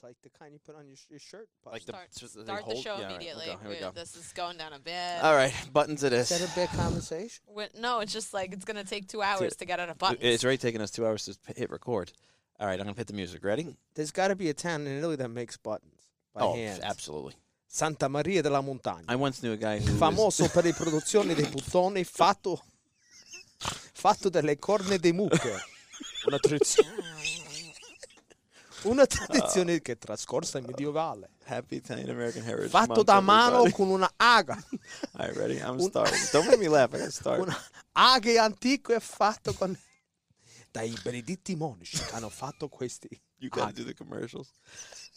buttons, like the kind you put on your, sh- your shirt. Like the- buttons. just the Start the hold- show yeah, all right, immediately. we'll go, here we Ooh, go. This is going down a bit. All right, buttons it is. Is that a big conversation? Wi- No, it's just like it's gonna take two hours to get out of It- buttons. It's already taken us two hours to p- hit record. All right, I'm gonna hit the music. Ready? There's got to be a town in Italy that makes buttons by oh, hand. absolutely. Santa Maria della Montagna. I once knew a guy who was, famoso per le produzioni dei buttoni fatto, fatto dalle corne di mucche. Una tradizione, una tradizione che è trascorsa in medievale. Happy Italian American Heritage. Fatto Month, da mano everybody. con una aga. All right, ready? I'm Un- starting. Don't make me laugh. I gotta start. Una aghe antico è fatto con... Dai benedetti monaci che hanno fatto questi. You gotta do the commercials.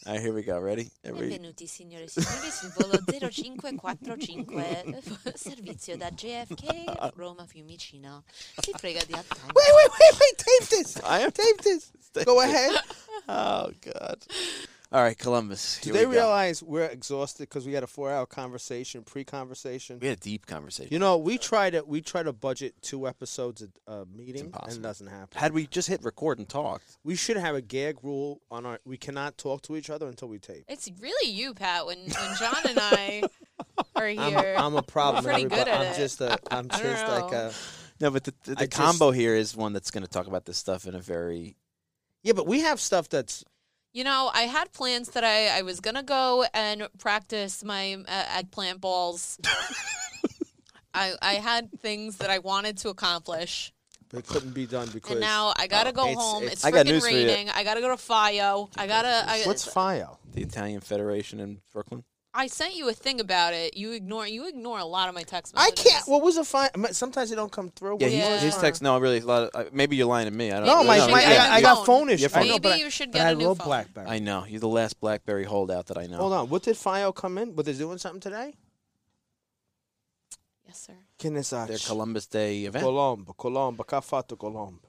All right, here we go. Ready? Every, Benvenuti signore e signori sul volo 0545 servizio da JFK uh, Roma Fiumicino. Si prega di attendere. Wait, wait, wait, wait, tape this. I am Tape this. Go ahead. Oh God. All right, Columbus. Do they we go. realize we're exhausted because we had a four-hour conversation, pre-conversation? we had a deep conversation? You know, we try to we try to budget two episodes a uh, meeting, and it doesn't happen. Had we just hit record and talked, we should have a gag rule on our. We cannot talk to each other until we tape. It's really you, Pat. When when John and I are I'm, here, I'm a problem. pretty good everybody. at I'm it. just a. I'm just like a. no, but the, the, the combo just- here is one that's going to talk about this stuff in a very Yeah, but we have stuff that's. You know, I had plans that I, I was gonna go and practice my uh, eggplant balls. I I had things that I wanted to accomplish, It couldn't be done because. and now I gotta go it's- home. it's- It's, I got freaking news for you. raining. I gotta go to FIO. I gotta. I, What's FIO? the Italian Federation in Brooklyn. I sent you a thing about it. You ignore. You ignore a lot of my text I messages. can't. What was a FIO? Sometimes they don't come through. Yeah, What he's, Yeah. his FIO? text. No, really, a lot. Of, uh, maybe you're lying to me. I don't. No, know. my, you my get I, a got- I new got phone. phone issues. Your phone. I know, but Maybe I- you should but get I a new love phone. BlackBerry. I know. You're the last BlackBerry holdout that I know. Hold on. What did FIO come in? Were they doing something today? Yes, sir. Che ne sa? Their Columbus Day event. Colombo, Colombo, che ha Colombo?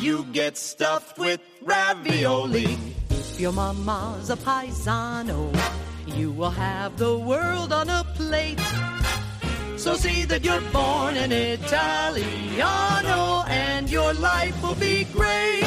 You get stuffed with ravioli. If your mama's a paisano, you will have the world on a plate. So see that you're born an Italiano and your life will be great.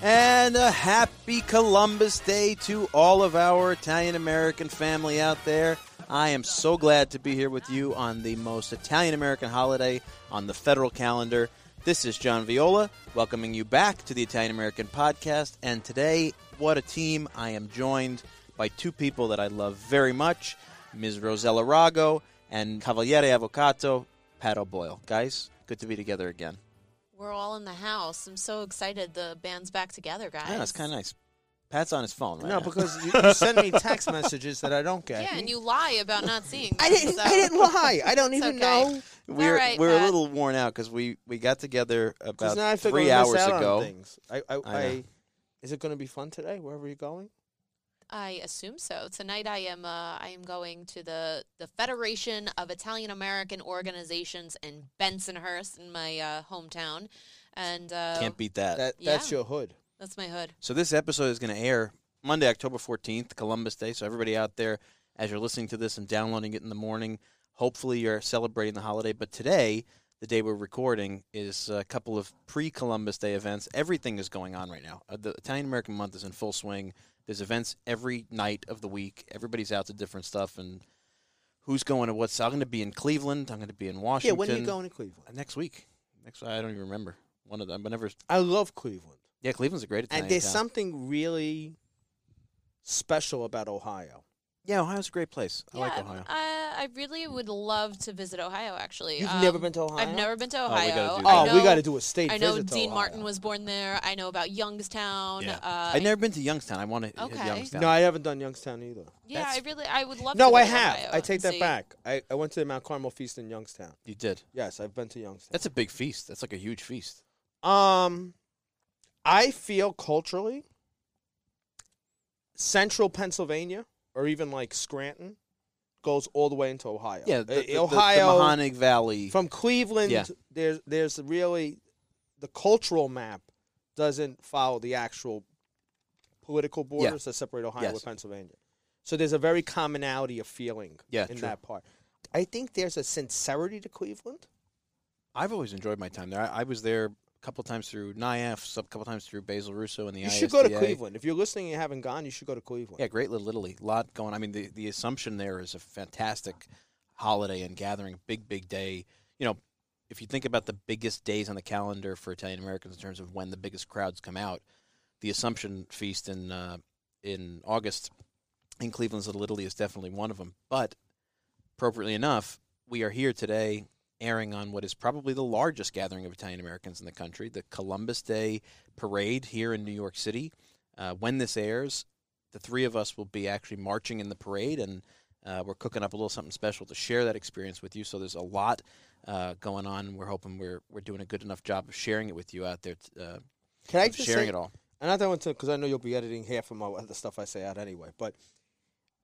And a happy Columbus Day to all of our Italian American family out there. I am so glad to be here with you on the most Italian American holiday on the federal calendar. This is John Viola, welcoming you back to the Italian American podcast. And today, what a team! I am joined by two people that I love very much Ms. Rossella Rago and Cavaliere Avvocato, Pat O'Boyle. Guys, good to be together again. We're all in the house. I'm so excited. The band's back together, guys. Yeah, it's kind of nice. Pat's on his phone right No, now. because you, you send me text messages that I don't get. Yeah, and you lie about not seeing. I didn't. so- I didn't lie. I don't even okay. know. we're all right, we're a Pat. little worn out because we we got together Because about now I figure three we miss hours out on ago. things. I, I, I know. I, is it going to be fun today? Wherever you're going. I assume so. Tonight, I am. Uh, I am going to the the Federation of Italian American Organizations in Bensonhurst, in my uh, hometown, and uh, Can't beat that. That that's Yeah. your hood. That's my hood. So this episode is going to air Monday, October fourteenth, Columbus Day. So everybody out there, as you're listening to this and downloading it in the morning, hopefully you're celebrating the holiday. But today, the day we're recording, is a couple of pre-Columbus Day events. Everything is going on right now. Uh, the Italian American month is in full swing. There's events every night of the week. Everybody's out to different stuff, and who's going to what's? I'm going to be in Cleveland. I'm going to be in Washington. Yeah, when are you going to Cleveland? Next week. Next, I don't even remember one of them. Whenever, I love Cleveland. Yeah, Cleveland's a great Italian And there's town. something really special about Ohio. Yeah, Ohio's a great place. I yeah, like Ohio. I, I really would love to visit Ohio. Actually, You've Um, never been to Ohio? I've never been to Oh, we gotta Ohio. do I Oh, we know- got to do a state I know visit to Dean Ohio. Martin was born there. I know about Youngstown. Yeah. Uh, I've never been to Youngstown. I want to hit Okay. Youngstown. No, I haven't done Youngstown either. Yeah, That's- I really, I would love. To No, I visit have. Ohio I take that see. back. I, I went to the Mount Carmel Feast in Youngstown. you did. Yes, I've been to Youngstown. That's a big feast. That's like a huge feast. Um, I feel culturally, central Pennsylvania or even like Scranton goes all the way into Ohio. Yeah, the, Uh, the, Ohio the Mahoning Valley. from Cleveland. Yeah. There's there's really the cultural map doesn't follow the actual political borders that separate Ohio Yes. with Pennsylvania. So there's a very commonality of feeling Yeah, in true. that part. I think there's a sincerity to Cleveland. I've always enjoyed my time there. I, I was there a couple times through NIAF, a couple times through Basil Russo and the You should go to Cleveland. If you're listening and you haven't gone, you should go to Cleveland. Yeah, great little Italy. A lot going. I mean, the the Assumption there is a fantastic holiday and gathering. Big big day. You know, if you think about the biggest days on the calendar for Italian Americans in terms of when the biggest crowds come out, the Assumption feast in uh, in August in Cleveland's Little Italy is definitely one of them. But appropriately enough, we are here today airing on what is probably the largest gathering of Italian Americans in the country, the Columbus Day Parade here in New York City. Uh, when this airs, the three of us will be actually marching in the parade, and uh, we're cooking up a little something special to share that experience with you. So there's a lot uh, going on, and we're hoping we're we're doing a good enough job of sharing it with you out there. t- Uh, Can I just sharing say, it all? and I don't want to because I know you'll be editing half of my other stuff I say out anyway, but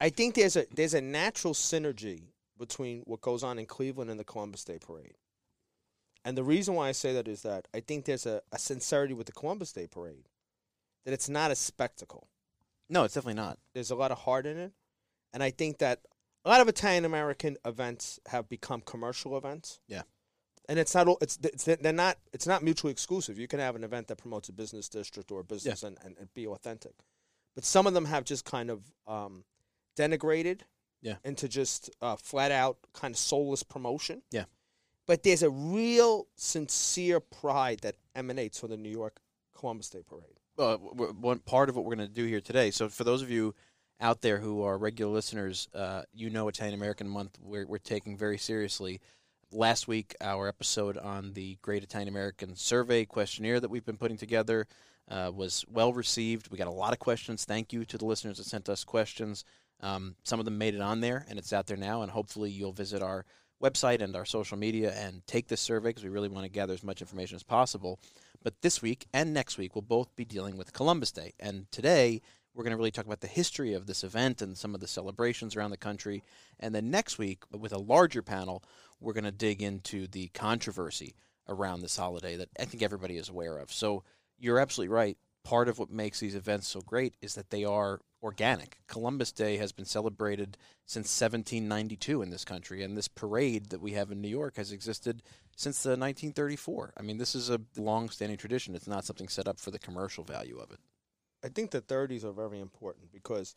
I think there's a there's a natural synergy between what goes on in Cleveland and the Columbus Day Parade. And the reason why I say that is that I think there's a, a sincerity with the Columbus Day Parade that it's not a spectacle. No, it's definitely not. There's a lot of heart in it, and I think that a lot of Italian American events have become commercial events. Yeah. and it's not it's it's they're not it's not mutually exclusive. You can have an event that promotes a business district or a business and, and, and be authentic, but some of them have just kind of um, denigrated Yeah. into just uh, flat out kind of soulless promotion. Yeah. but there's a real sincere pride that emanates from the New York Columbus Day Parade. uh, w- w- one part of what we're going to do here today. So, for those of you out there who are regular listeners, uh, you know Italian American Month we're, we're taking very seriously. Last week, our episode on the Great Italian American Survey questionnaire that we've been putting together uh, was well received. We got a lot of questions. Thank you to the listeners that sent us questions. Um, some of them made it on there, and it's out there now. And hopefully, you'll visit our website and our social media and take this survey because we really want to gather as much information as possible. But this week and next week, we'll both be dealing with Columbus Day. And today, we're going to really talk about the history of this event and some of the celebrations around the country. And then next week, with a larger panel, we're going to dig into the controversy around this holiday that I think everybody is aware of. So you're absolutely right. Part of what makes these events so great is that they are organic. Columbus Day has been celebrated since 1792 in this country, and this parade that we have in New York has existed since the 1934. I mean, this is a long-standing tradition. It's not something set up for the commercial value of it. I think the 30s are very important because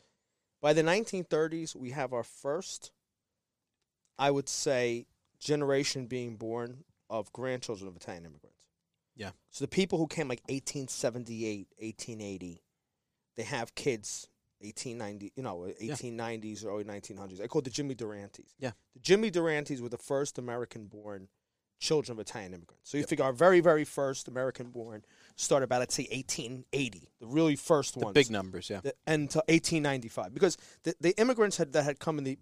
by the 1930s, we have our first, I would say, generation being born of grandchildren of Italian immigrants. Yeah. So the people who came like 1878, 1880, they have kids 1890, you know, 1890s, or early 1900s. I call it the Jimmy Durantes. Yeah. The Jimmy Durantes were the first American born children of Italian immigrants. So you figure our very, very first American born started about, let's say, 1880, the really first The ones big numbers, yeah. the, until 1895 because the, the immigrants had, that had come in the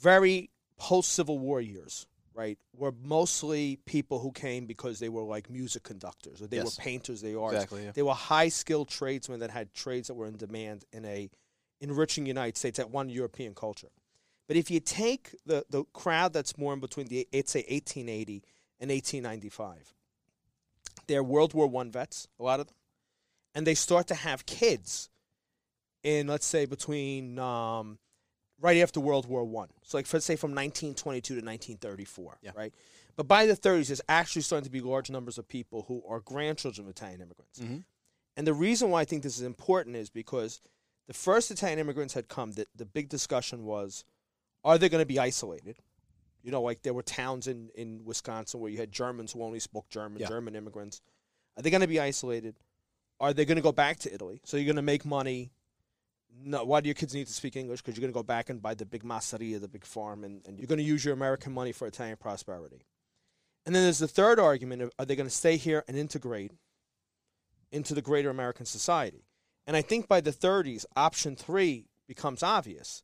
very post Civil War years, right, were mostly people who came because they were like music conductors or they Yes. were painters, they were artists. Exactly, yeah. They were high skilled tradesmen that had trades that were in demand in a enriching United States that one European culture. But if you take the, the crowd that's more in between the it's say 1880 and 1895, they're World War One vets, a lot of them, and they start to have kids in let's say between um, right after World War One. So like let's say from 1922 to 1934, Yeah. right? But by the 30s, there's actually starting to be large numbers of people who are grandchildren of Italian immigrants. Mhm. And the reason why I think this is important is because the first Italian immigrants had come, the, the big discussion was, are they going to be isolated? You know, like there were towns in, in Wisconsin where you had Germans who only spoke German, Yeah. German immigrants. Are they going to be isolated? Are they going to go back to Italy? So you're going to make money. No, why do your kids need to speak English? Because you're going to go back and buy the big masseria, the big farm, and, and you're going to use your American money for Italian prosperity. And then there's the third argument of are they going to stay here and integrate into the greater American society? And I think by the 30s, option three becomes obvious.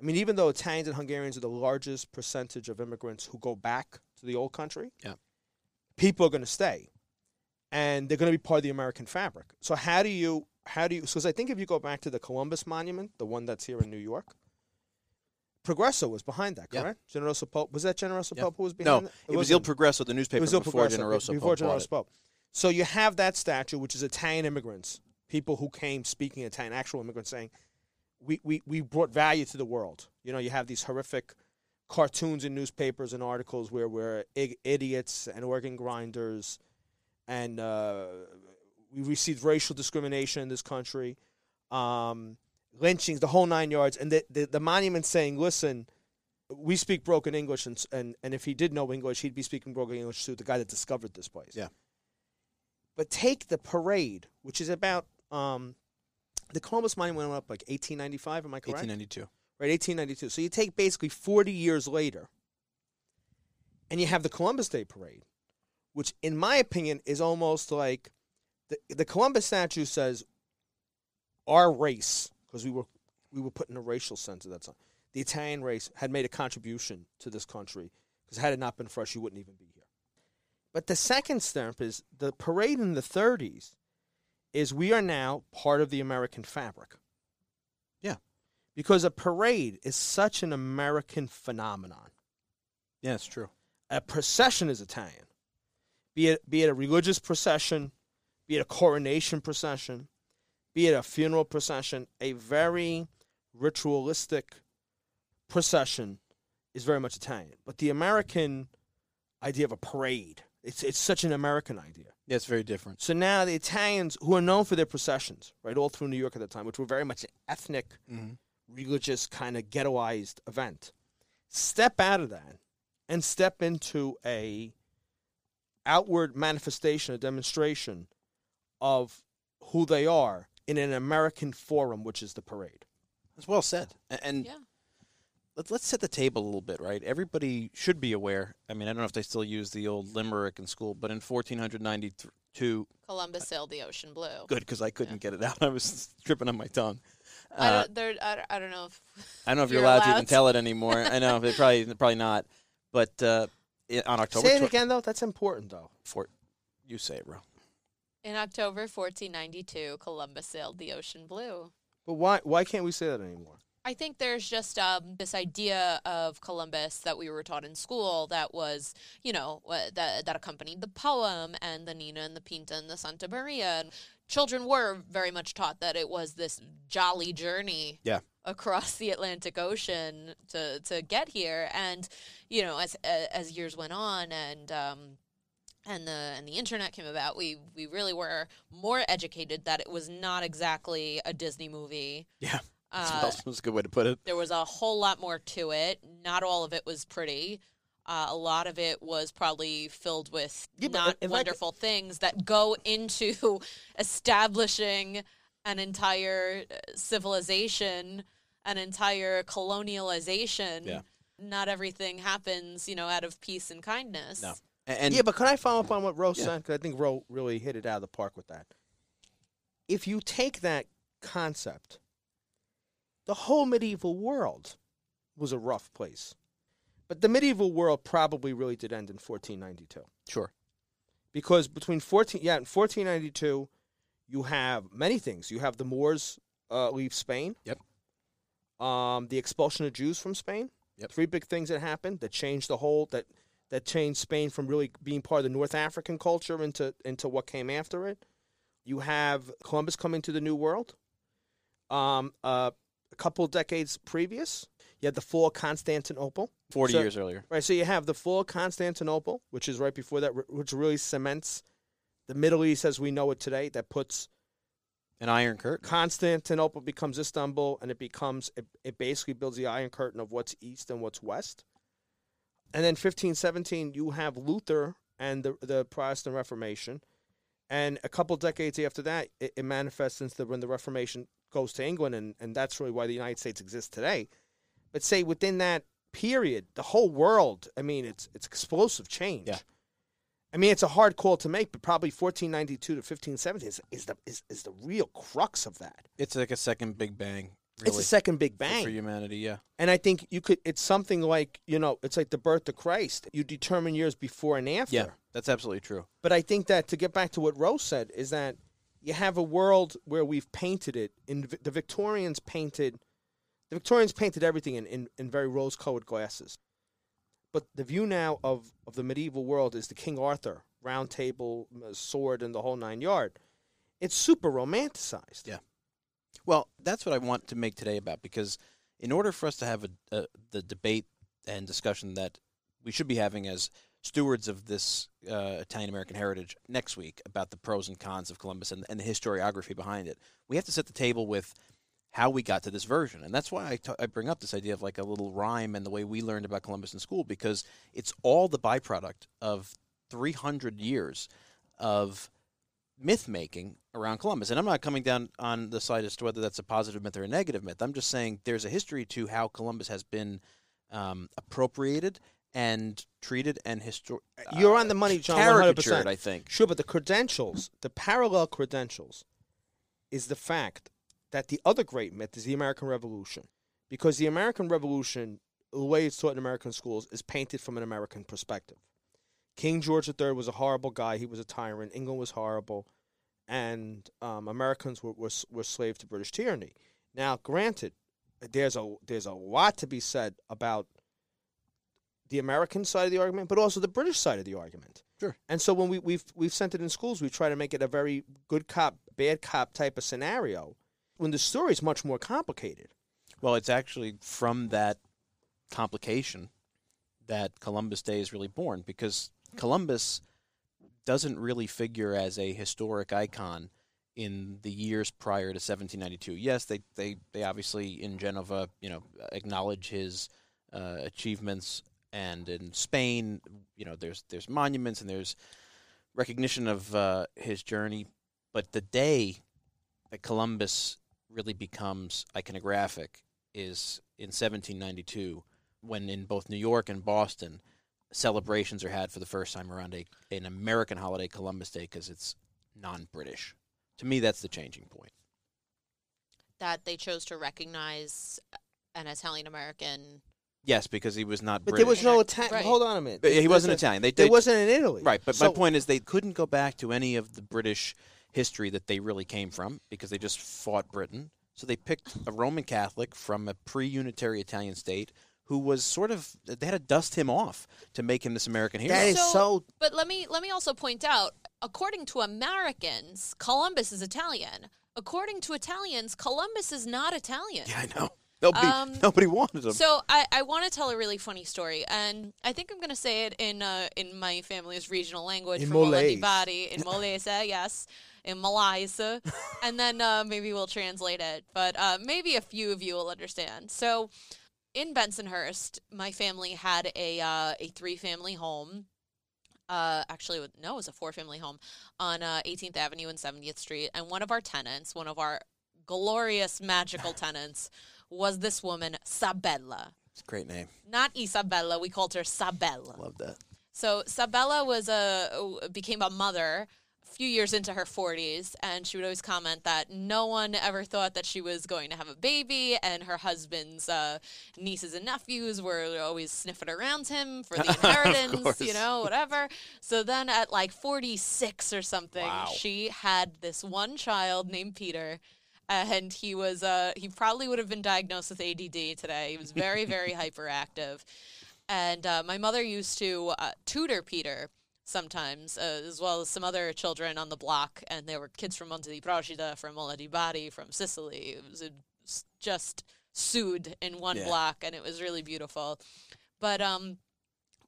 I mean, even though Italians and Hungarians are the largest percentage of immigrants who go back to the old country, Yeah. people are going to stay, and they're going to be part of the American fabric. So how do you how do you? Because I think if you go back to the Columbus Monument, the one that's here in New York, Progresso was behind that, correct? Generoso Pope was that Generoso Yeah. Pope who was No, behind? that? No, it was Il. Progresso, the newspaper It was Il before Progresso, Generoso before Pope Generoso. Pope. So you have that statue, which is Italian immigrants, people who came speaking Italian, actual immigrants saying, we, we, we brought value to the world. You know, you have these horrific cartoons in newspapers and articles where we're idiots and organ grinders, and uh, we received racial discrimination in this country, um, lynchings, the whole nine yards. And the, the, the monument saying, listen, we speak broken English, and, and, and if he did know English, he'd be speaking broken English to the guy that discovered this place. Yeah. But take the parade, which is about um, the Columbus Monument went up like 1895. Am I correct? 1892. Right, 1892. So you take basically 40 years later, and you have the Columbus Day Parade, which, in my opinion, is almost like the the Columbus statue says our race, because we were we were put in a racial sense at that time. The Italian race had made a contribution to this country because had it not been for us, you wouldn't even be here. But the second stamp is the parade in the 30s is we are now part of the American fabric. Yeah. Because a parade is such an American phenomenon. Yeah, it's true. A procession is Italian. Be it be it a religious procession, be it a coronation procession, be it a funeral procession, a very ritualistic procession is very much Italian. But the American idea of a parade, it's it's such an American idea. Yeah, it's very different. So now the Italians, who are known for their processions, right, all through New York at the time, which were very much an ethnic, Mm-hmm. religious kind of ghettoized event, step out of that and step into a outward manifestation, a demonstration of who they are in an American forum, which is the parade. That's well said. And Yeah. let's let's set the table a little bit, right? Everybody should be aware. I mean, I don't know if they still use the old limerick in school, but in 1492, Columbus sailed the ocean blue. good because I couldn't get it out. I was tripping on my tongue. I Uh, don't. There. I, don't- I don't know if. I don't know if you're, You're allowed, to even tell it anymore. I know they probably probably not. But uh, on October Say it tw- again, though. That's important, though. four- you say it, bro. In October 1492, Columbus sailed the ocean blue. But why why can't we say that anymore? I think there's just um, this idea of Columbus that we were taught in school that was, you know, uh, that, that accompanied the poem and the Nina and the Pinta and the Santa Maria. And children were very much taught that it was this jolly journey Yeah. across the Atlantic Ocean to, to get here. And, you know, as as years went on and um, and the and the internet came about, we we really were more educated that it was not exactly a Disney movie. Yeah, Uh, that's, that's a good way to put it. there was a whole lot more to it. Not all of it was pretty. Uh, a lot of it was probably filled with Yeah, not I could- wonderful things that go into establishing an entire uh, civilization, an entire colonialization. Yeah. Not everything happens, you know, out of peace and kindness. No. And yeah, but can I follow up on what Ro Yeah. said? Because I think Ro really hit it out of the park with that. If you take that concept, the whole medieval world was a rough place. But the medieval world probably really did end in 1492. sure. Because between 14, yeah, in 1492, you have many things. You have the Moors uh, leave Spain. Yep. Um, the expulsion of Jews from Spain. Yep. Three big things that happened that changed the whole that that changed Spain from really being part of the North African culture into into what came after it. You have Columbus coming to the New World. Um, uh, a couple of decades previous, you had the fall of Constantinople. 40 So- years earlier. Right, so you have the fall of Constantinople, which is right before that, which really cements the Middle East as we know it today. That puts An Iron Curtain. Constantinople becomes Istanbul, and it becomes it, it basically builds the Iron Curtain of what's east and what's west. And then 1517, you have Luther and the the Protestant Reformation, and a couple decades after that, it, it manifests into the, when the Reformation goes to England, and, and that's really why the United States exists today. But say within that period, the whole world, I mean, it's it's explosive change. Yeah. I mean, it's a hard call to make, but probably 1492 to 1517 is, is the is, is the real crux of that. It's like a second Big Bang. It's the second big bang. for humanity. Yeah. And I think you could. It's something like you know, it's like the birth of Christ. You determine years before and after. Yeah, that's absolutely true. But I think that to get back to what Rose said is that you have a world where we've painted it. In the Victorians painted, the Victorians painted everything in, in, in very rose-colored glasses. But the view now of, of the medieval world is the King Arthur round table, sword, and the whole nine yard. It's super romanticized. Yeah. Well, that's what I want to make today about because in order for us to have a, a, the debate and discussion that we should be having as stewards of this uh, Italian American heritage next week about the pros and cons of Columbus and, and the historiography behind it, we have to set the table with how we got to this version. And that's why I ta- I bring up this idea of like a little rhyme and the way we learned about Columbus in school because it's all the byproduct of 300 years of myth making around Columbus. And I'm not coming down on the side as to whether that's a positive myth or a negative myth. I'm just saying there's a history to how Columbus has been um, appropriated and treated and histor- You're on the money, John. 100%. I think. Sure, but the credentials, the parallel credentials, is the fact that the other great myth is the American Revolution. Because the American Revolution, the way it's taught in American schools, is painted from an American perspective. King George III was a horrible guy. He was a tyrant. England was horrible. And um, Americans were, were, were slaves to British tyranny. Now, granted, there's a, there's a lot to be said about the American side of the argument, but also the British side of the argument. Sure. And so when we, we've we've sent it in schools, we try to make it a very good cop, bad cop type of scenario. When the story is much more complicated. Well, it's actually from that complication that Columbus Day is really born because Columbus doesn't really figure as a historic icon in the years prior to 1792. Yes, they, they, they obviously in Genova, you know, acknowledge his uh, achievements, and in Spain, you know, there's there's monuments and there's recognition of uh, his journey. But the day that Columbus really becomes iconographic is in 1792 when in both New York and Boston celebrations are had for the first time around a an American holiday Columbus Day because it's non-British. To me that's the changing point. that they chose to recognize an Italian American. Yes, because he was not But British. there was no Italian. Right. Hold on a minute. But he wasn't a- Italian. They, There they wasn't in Italy. Right, but So- my point is they couldn't go back to any of the British history that they really came from because they just fought Britain. So they picked a Roman Catholic from a pre-unitary Italian state who was sort of they had to dust him off to make him this American hero. That is so. But let me let me also point out, according to Americans, Columbus is Italian. According to Italians, Columbus is not Italian. yeah, I know. Nobody, Um, nobody wanted him. So I, I want to tell a really funny story, and I think I'm going to say it in uh, in my family's regional language, In from Mola Molese. di in Molese, yes, in Malaysia, and then uh, maybe we'll translate it, but uh, maybe a few of you will understand. So, in Bensonhurst, my family had a uh, a three family home. Uh, actually, no, it was a four family home on uh, 18th Avenue and 70th Street, and one of our tenants, one of our glorious magical tenants, was this woman Sabella It's a great name. not Isabella. We called her Sabella. Love that. So Sabella was a became a mother few years into her 40s, and she would always comment that no one ever thought that she was going to have a baby, and her husband's uh, nieces and nephews were always sniffing around him for the inheritance, you know, whatever. So then at like 46 or something, Wow. she had this one child named Peter and he was uh he probably would have been diagnosed with ADD today. He was very very hyperactive, and uh, my mother used to uh, tutor Peter sometimes, uh, as well as some other children on the block, and there were kids from Monte di Procida, from Mola di Bari, from Sicily. It was a, just sued in one Yeah. block, and it was really beautiful. But um,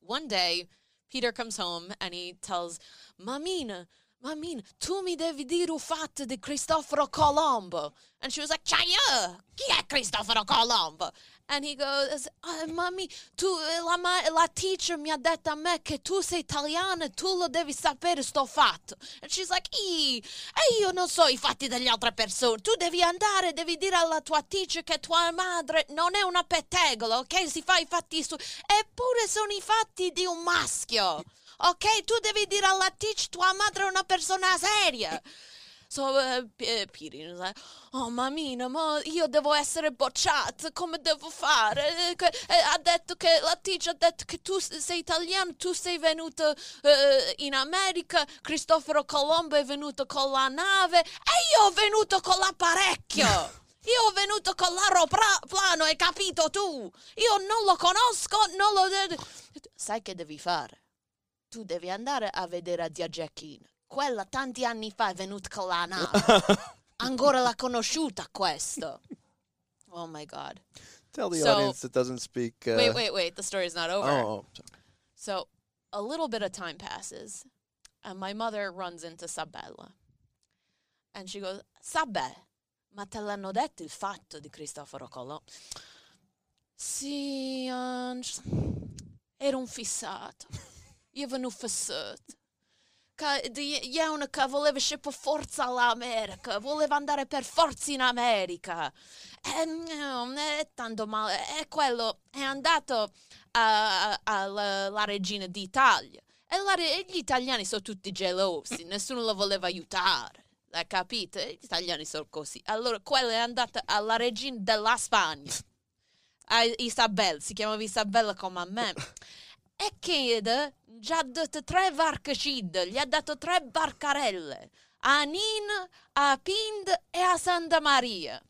one day, Peter comes home and he tells Mamina, Mamin, tu mi devi dire un fatto di Cristoforo Colombo. And she was like, Chaya, chi è Cristoforo Colombo? And he goes, "Ah, Mami, tu, la, ma- la teacher mi ha detto a me che tu sei italiana e tu lo devi sapere sto fatto. And she's like, "Ih, e io non so i fatti delle altre persone. Tu devi andare, devi dire alla tua teacher che tua madre non è una pettegola, ok? Si fa i fatti su... Eppure sono i fatti di un maschio. Ok, tu devi dire alla teacher tua madre è una persona seria. So, uh, eh, Piri was like, oh mamina, ma io devo essere bocciato, come devo fare? Eh, eh, ha detto che, la teacher ha detto che tu sei italiano, tu sei venuto eh, in America, Cristoforo Colombo è venuto con la nave e io ho venuto con l'apparecchio. Io ho venuto con l'aeroplano, hai capito tu? Io non lo conosco, non lo... Sai che devi fare? Tu devi andare a vedere a zia Jacquina. Quella tanti anni fa è venuta con la nave. Ancora l'ha conosciuta questo. Oh my god. Tell the So- audience that doesn't speak. Uh, Wait, wait, wait. The story's not over. Oh, oh. So a little bit of time passes, and my mother runs into Sabella. And she goes, Sabè, ma te l'hanno detto il fatto di Cristoforo Colombo? Sì, Ange, era un fissato. Io venuto fissato. Che di- È uno che voleva scegliere per forza all'America, voleva andare per forza in America. E, mm, è tanto male. E quello è andato a- alla regina d'Italia. E la re- gli italiani sono tutti gelosi, nessuno lo voleva aiutare. Hai capito? Gli italiani sono così. Allora, quella è andata alla regina della Spagna. Isabella, si chiamava Isabella come a me. E chiede, già dato tre varcacide, gli ha dato tre barcarelle. A Nina, a Pind e a Santa Maria.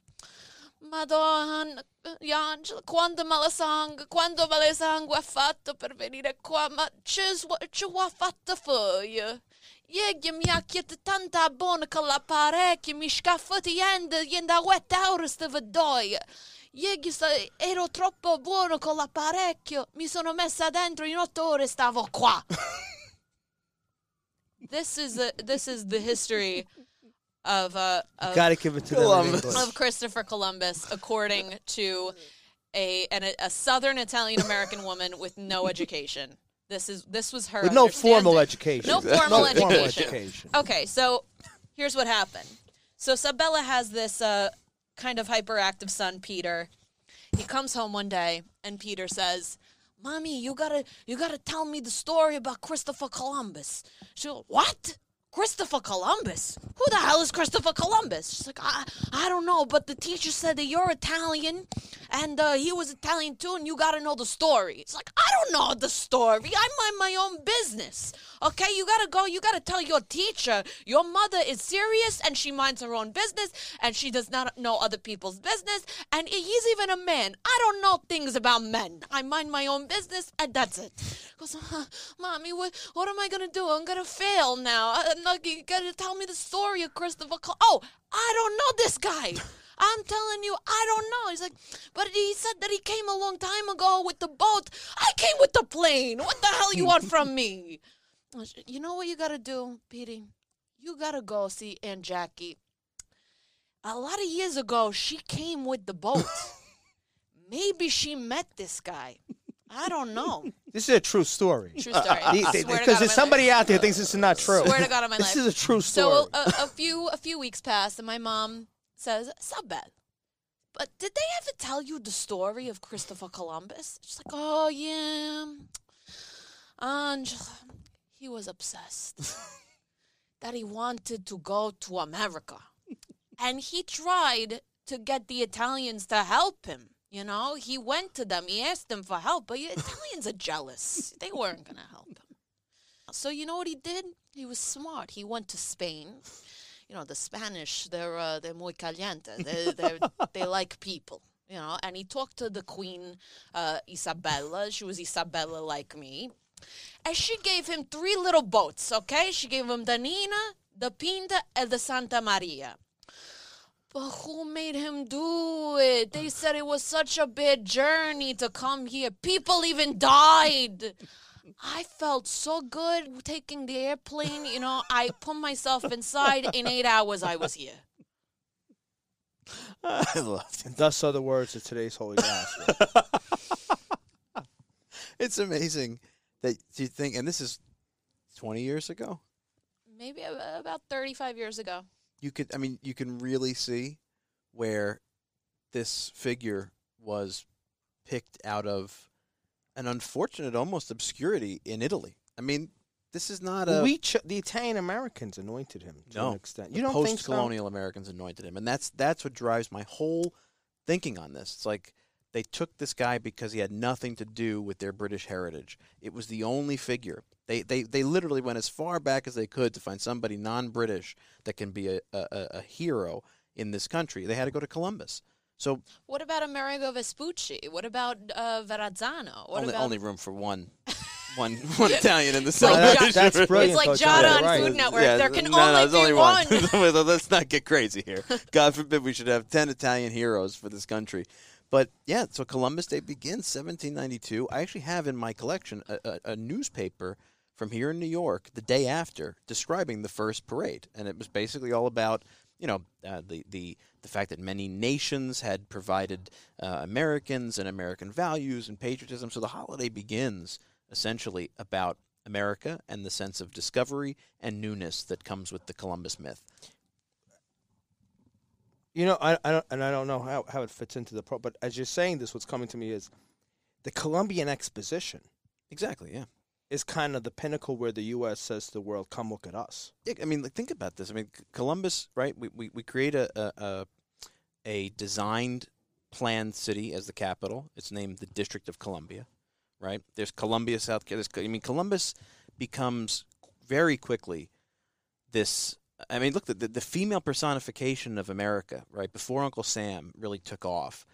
Madonna, Angela, quando me la sangue, quando me la sangue ha fatto per venire qua, ma sua- ce l'ha fatta fare. Ieri mi ha chiesto tanta buona con l'apparecchio, mi scaffati niente, niente a wet hour stava doi. Ieri ero troppo buono con l'apparecchio, mi sono messa dentro in otto ore e stavo qua. this is a, this is the history of uh, of Gotta give it to Columbus. English. of Christopher Columbus, according to a an, a Southern Italian American woman with no education. This is this was her With no formal education. No No formal formal education. education. Okay, so here's what happened. So Sabella has this uh, kind of hyperactive son, Peter. He comes home one day, and Peter says, "Mommy, you gotta, you gotta tell me the story about Christopher Columbus." She goes, "What? Christopher Columbus? Who the hell is Christopher Columbus?" She's like, "I, I don't know, but the teacher said that you're Italian, and uh, he was Italian too, and you gotta know the story." It's like, "I don't know the story. I mind my own business." Okay, you gotta go. You gotta tell your teacher your mother is serious and she minds her own business and she does not know other people's business. And he's even a man. I don't know things about men. I mind my own business and that's it. Goes, "Huh, mommy, what what am I gonna do? I'm gonna fail now. I'm not, you gotta tell me the story of Christopher. Col- oh, I don't know this guy. I'm telling you, I don't know. He's like, but he said that he came a long time ago with the boat. I came with the plane. What the hell you want from me? You know what you gotta do, Petey? You gotta go see Aunt Jackie. A lot of years ago, she came with the boat. Maybe she met this guy. I don't know. This is a true story. True story. Uh, uh, because Swear to God on there's somebody life. out there thinks this is not true. Swear to God on my this life. is a true story. So a, a few a few weeks pass, and my mom says, "Sabel, but did they ever tell you the story of Christopher Columbus?" She's like, "Oh yeah, Angela, he was obsessed that he wanted to go to America, and he tried to get the Italians to help him." You know, he went to them. He asked them for help, but Italians are jealous. They weren't going to help him. So you know what he did? He was smart. He went to Spain. You know, the Spanish, they're uh, they're muy caliente. They they they like people. You know, and he talked to the Queen uh, Isabella. She was Isabella like me, and she gave him three little boats. Okay, she gave him the Nina, the Pinta, and the Santa Maria. But who made him do it? They said it was such a bad journey to come here. People even died. I felt so good taking the airplane. You know, I put myself inside. In eight hours, I was here. I loved it. And thus are the words of today's holy gospel. It's amazing that you think, and this is 20 years ago. Maybe a- about 35 years ago. You could, I mean, you can really see where this figure was picked out of an unfortunate, almost obscurity in Italy. I mean, this is not a we ch- the Italian Americans anointed him to No. an extent. the You don't think so? post-colonial Americans anointed him, and that's that's what drives my whole thinking on this. It's like they took this guy because he had nothing to do with their British heritage. It was the only figure. They they they literally went as far back as they could to find somebody non-British that can be a a, a- a hero in this country. They had to go to Columbus. So What about Amerigo Vespucci? What about uh, Verrazzano? What only about only room for one. One, one Italian in the It's like South. That's brilliant. It's like though, Giada John. on Right. Food Network. Yeah, there can no, only no, be only one. one. Let's not get crazy here. God forbid we should have 10 Italian heroes for this country. But yeah, so Columbus Day begins 1792. I actually have in my collection a, a, a newspaper from here in New York the day after describing the first parade. And it was basically all about, you know, uh, the, the, the fact that many nations had provided uh, Americans and American values and patriotism. So the holiday begins essentially about America and the sense of discovery and newness that comes with the Columbus myth. You know, I, I don't, and I don't know how, how it fits into the pro, but as you're saying this, what's coming to me is the Columbian Exposition Exactly, yeah. Is kind of the pinnacle where the U.S. says to the world, "Come look at us." Yeah, I mean, think about this. I mean, Columbus, right? We we, we create a, a a designed, planned city as the capital. It's named the District of Columbia, right? There's Columbia, South Carolina. I mean, Columbus becomes very quickly this. I mean, look, the the female personification of America, right? Before Uncle Sam really took off,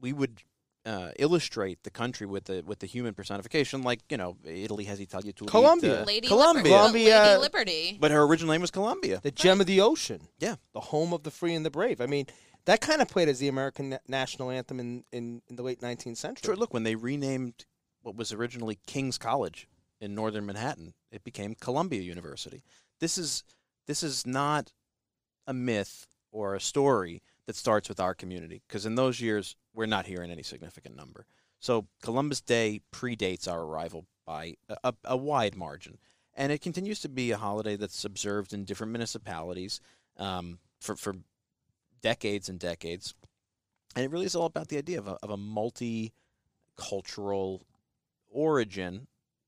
we would. Uh, illustrate the country with the with the human personification, like you know, Italy has Italia Turrita. Colombia, Lady Columbia. Liberty. Columbia- Lady Liberty. but her original name was Colombia, The gem of the ocean. Yeah. The home of the free and the brave. I mean, that kind of played as the American national anthem in, in, in the late 19th century. Sure. Look, when they renamed what was originally King's College in northern Manhattan, it became Columbia University. This is this is not a myth or a story that starts with our community because in those years we're not here in any significant number. So Columbus Day predates our arrival by a, a, wide margin, and it continues to be a holiday that's observed in different municipalities um, for for decades and decades. And it really is all about the idea of a, of a multi cultural origin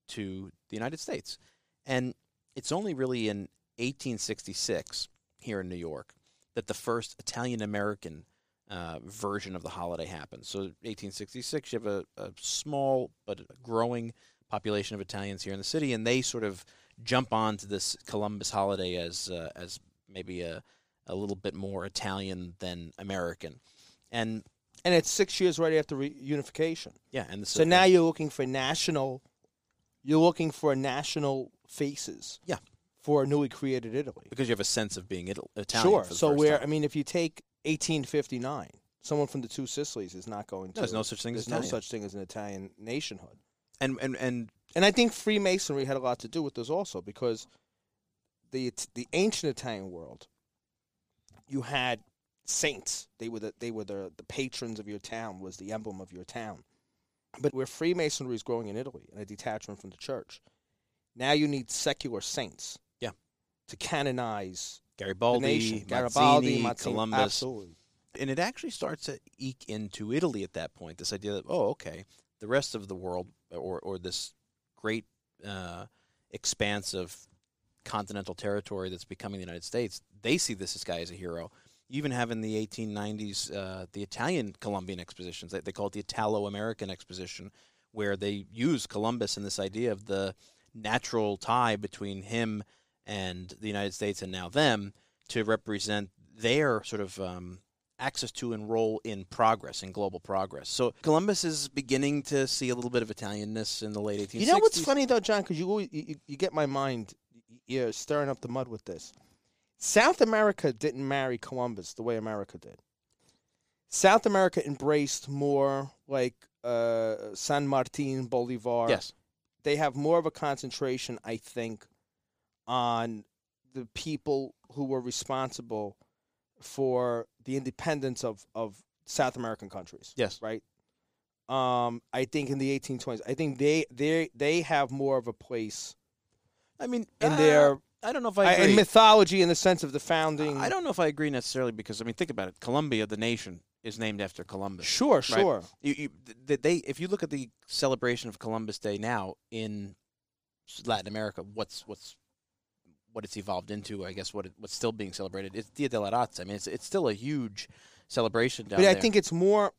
to the United States. And it's only really in 1866 here in New York that the first Italian American uh, version of the holiday happened. So 1866, you have a, a small but growing population of Italians here in the city, and they sort of jump onto this Columbus holiday as uh, as maybe a a little bit more Italian than American. And and it's six years right after reunification. yeah, and So now you're looking for national, you're looking for national faces. Yeah. For a newly created Italy. because you have a sense of being Ital- Italian. Sure. So where time. I mean, if you take 1859, someone from the two Sicilies is not going to. there's no such thing as There's no Italian. such thing as an Italian nationhood. and and and And I think Freemasonry had a lot to do with this also because the the ancient Italian world, you had saints. They were the they were the, the patrons of your town. Was the emblem of your town. But where Freemasonry is growing in Italy and a detachment from the church, now you need secular saints. To canonize Garibaldi, nation. Garibaldi, Mazzini, Mazzini, Columbus, absolutely. and it actually starts to eke into Italy at that point. This idea that oh, okay, the rest of the world or or this great uh, expanse of continental territory that's becoming the United States, they see this guy as a hero. You even have in the 1890s uh, the Italian Columbian expositions. They, they call it the Italo-American exposition, where they use Columbus and this idea of the natural tie between him and the United States and now them to represent their sort of um, access to and role in progress, in global progress. So Columbus is beginning to see a little bit of Italianness in the late 1860s. You know what's funny though, John? Because you, always- you you- get my mind, you're stirring up the mud with this. South America didn't marry Columbus the way America did. South America embraced more like uh, San Martin, Bolivar, Yes. they have more of a concentration, I think, on the people who were responsible for the independence of, of South American countries. Yes. Right? Um, I think in the 1820s, I think they they they have more of a place I mean, in uh, their I don't know if I agree. in mythology in the sense of the founding. I don't know if I agree necessarily because I mean, think about it. Columbia, the nation, is named after Columbus. Sure, sure. You, you, they, if you look at the celebration of Columbus Day now in Latin America, what's what's what it's evolved into, I guess what it, what's still being celebrated is Dia de la Raza. I mean, it's it's still a huge celebration down But I there. think it's more.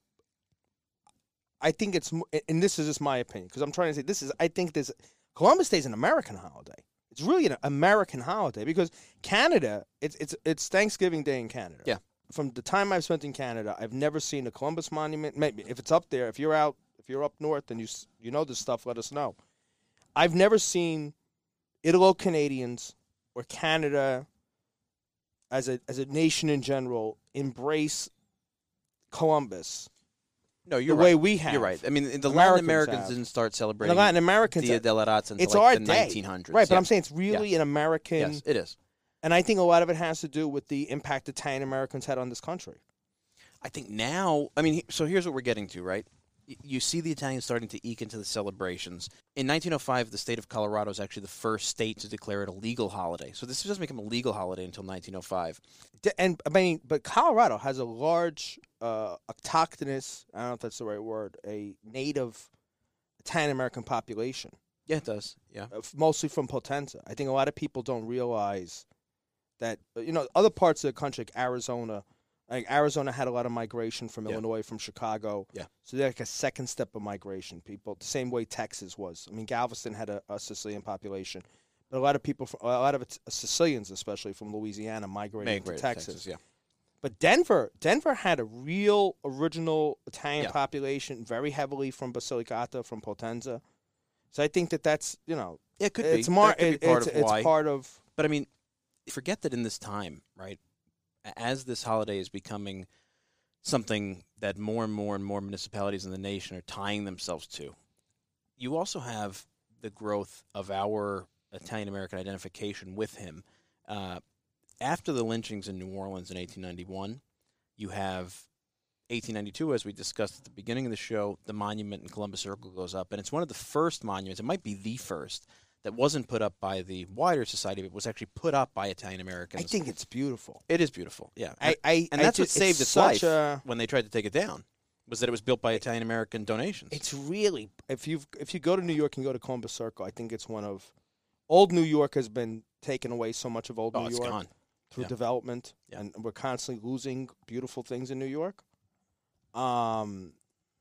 I think it's, and this is just my opinion because I'm trying to say this is. I think this Columbus Day is an American holiday. It's really an American holiday because Canada, it's it's it's Thanksgiving Day in Canada. Yeah. From the time I've spent in Canada, I've never seen a Columbus monument. Maybe if it's up there, if you're out, if you're up north and you you know this stuff, let us know. I've never seen Italo Canadians or Canada as a as a nation in general embrace Columbus no, you're the right. way we have. You're right. I mean, the Latin Americans Americans have. didn't start celebrating the Latin Americans, Dia de la Raza until it's like our the day. 1900s. right? But Yeah. I'm saying it's really an American, yes, it is. and I think a lot of it has to do with the impact Italian Americans had on this country. I think now, I mean, so here's what we're getting to, right? You see the Italians starting to eke into the celebrations. In 1905, the state of Colorado is actually the first state to declare it a legal holiday. So this doesn't become a legal holiday until 1905. And I mean, but Colorado has a large uh, autochthonous, I don't know if that's the right word, a native Italian American population, Yeah, it does. Yeah. mostly from Potenza. I think a lot of people don't realize that, you know, other parts of the country, like Arizona, like Arizona had a lot of migration from Yeah. Illinois, from Chicago. Yeah. So they're like a second step of migration. People, the same way Texas was. I mean, Galveston had a, a Sicilian population, but a lot of people, from, a lot of Sicilians, especially from Louisiana, migrated, Migrated to to Texas. yeah. But Denver, Denver had a real original Italian Yeah. population, very heavily from Basilicata, from Potenza. So I think that that's you know it could it's be. could it- be part it's, of it's why. part of But I mean, forget that in this time, right? As this holiday is becoming something that more and more and more municipalities in the nation are tying themselves to, you also have the growth of our Italian American identification with him. Uh, after the lynchings in New Orleans in 1891, you have 1892, as we discussed at the beginning of the show, the monument in Columbus Circle goes up, and it's one of the first monuments. It might be the first that wasn't put up by the wider society, but was actually put up by Italian Americans. I think it's beautiful. it is beautiful. Yeah, I, I and that's ju- what saved it's life A, when they tried to take it down. Was that it was built by Italian American donations? it's really if you if you go to New York and go to Columbus Circle, I think it's one of old New York has been taken away so much of old oh, New it's York gone. through Yeah. development, Yeah. and we're constantly losing beautiful things in New York. Um,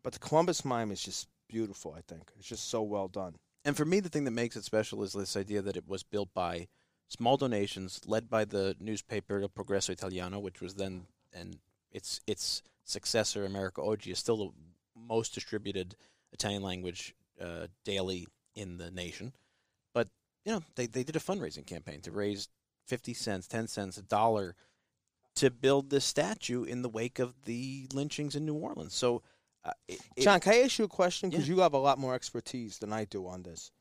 but the Columbus mime is just beautiful. I think it's just so well done. And for me, the thing that makes it special is this idea that it was built by small donations led by the newspaper Il Progresso Italiano, which was then, and its its successor, America Oggi, is still the most distributed Italian language uh, daily in the nation. But you know, they they did a fundraising campaign to raise fifty cents, ten cents, a dollar to build this statue in the wake of the lynchings in New Orleans. So, uh, it, it- John, can I ask you a question? Because Yeah. you have a lot more expertise than I do on this.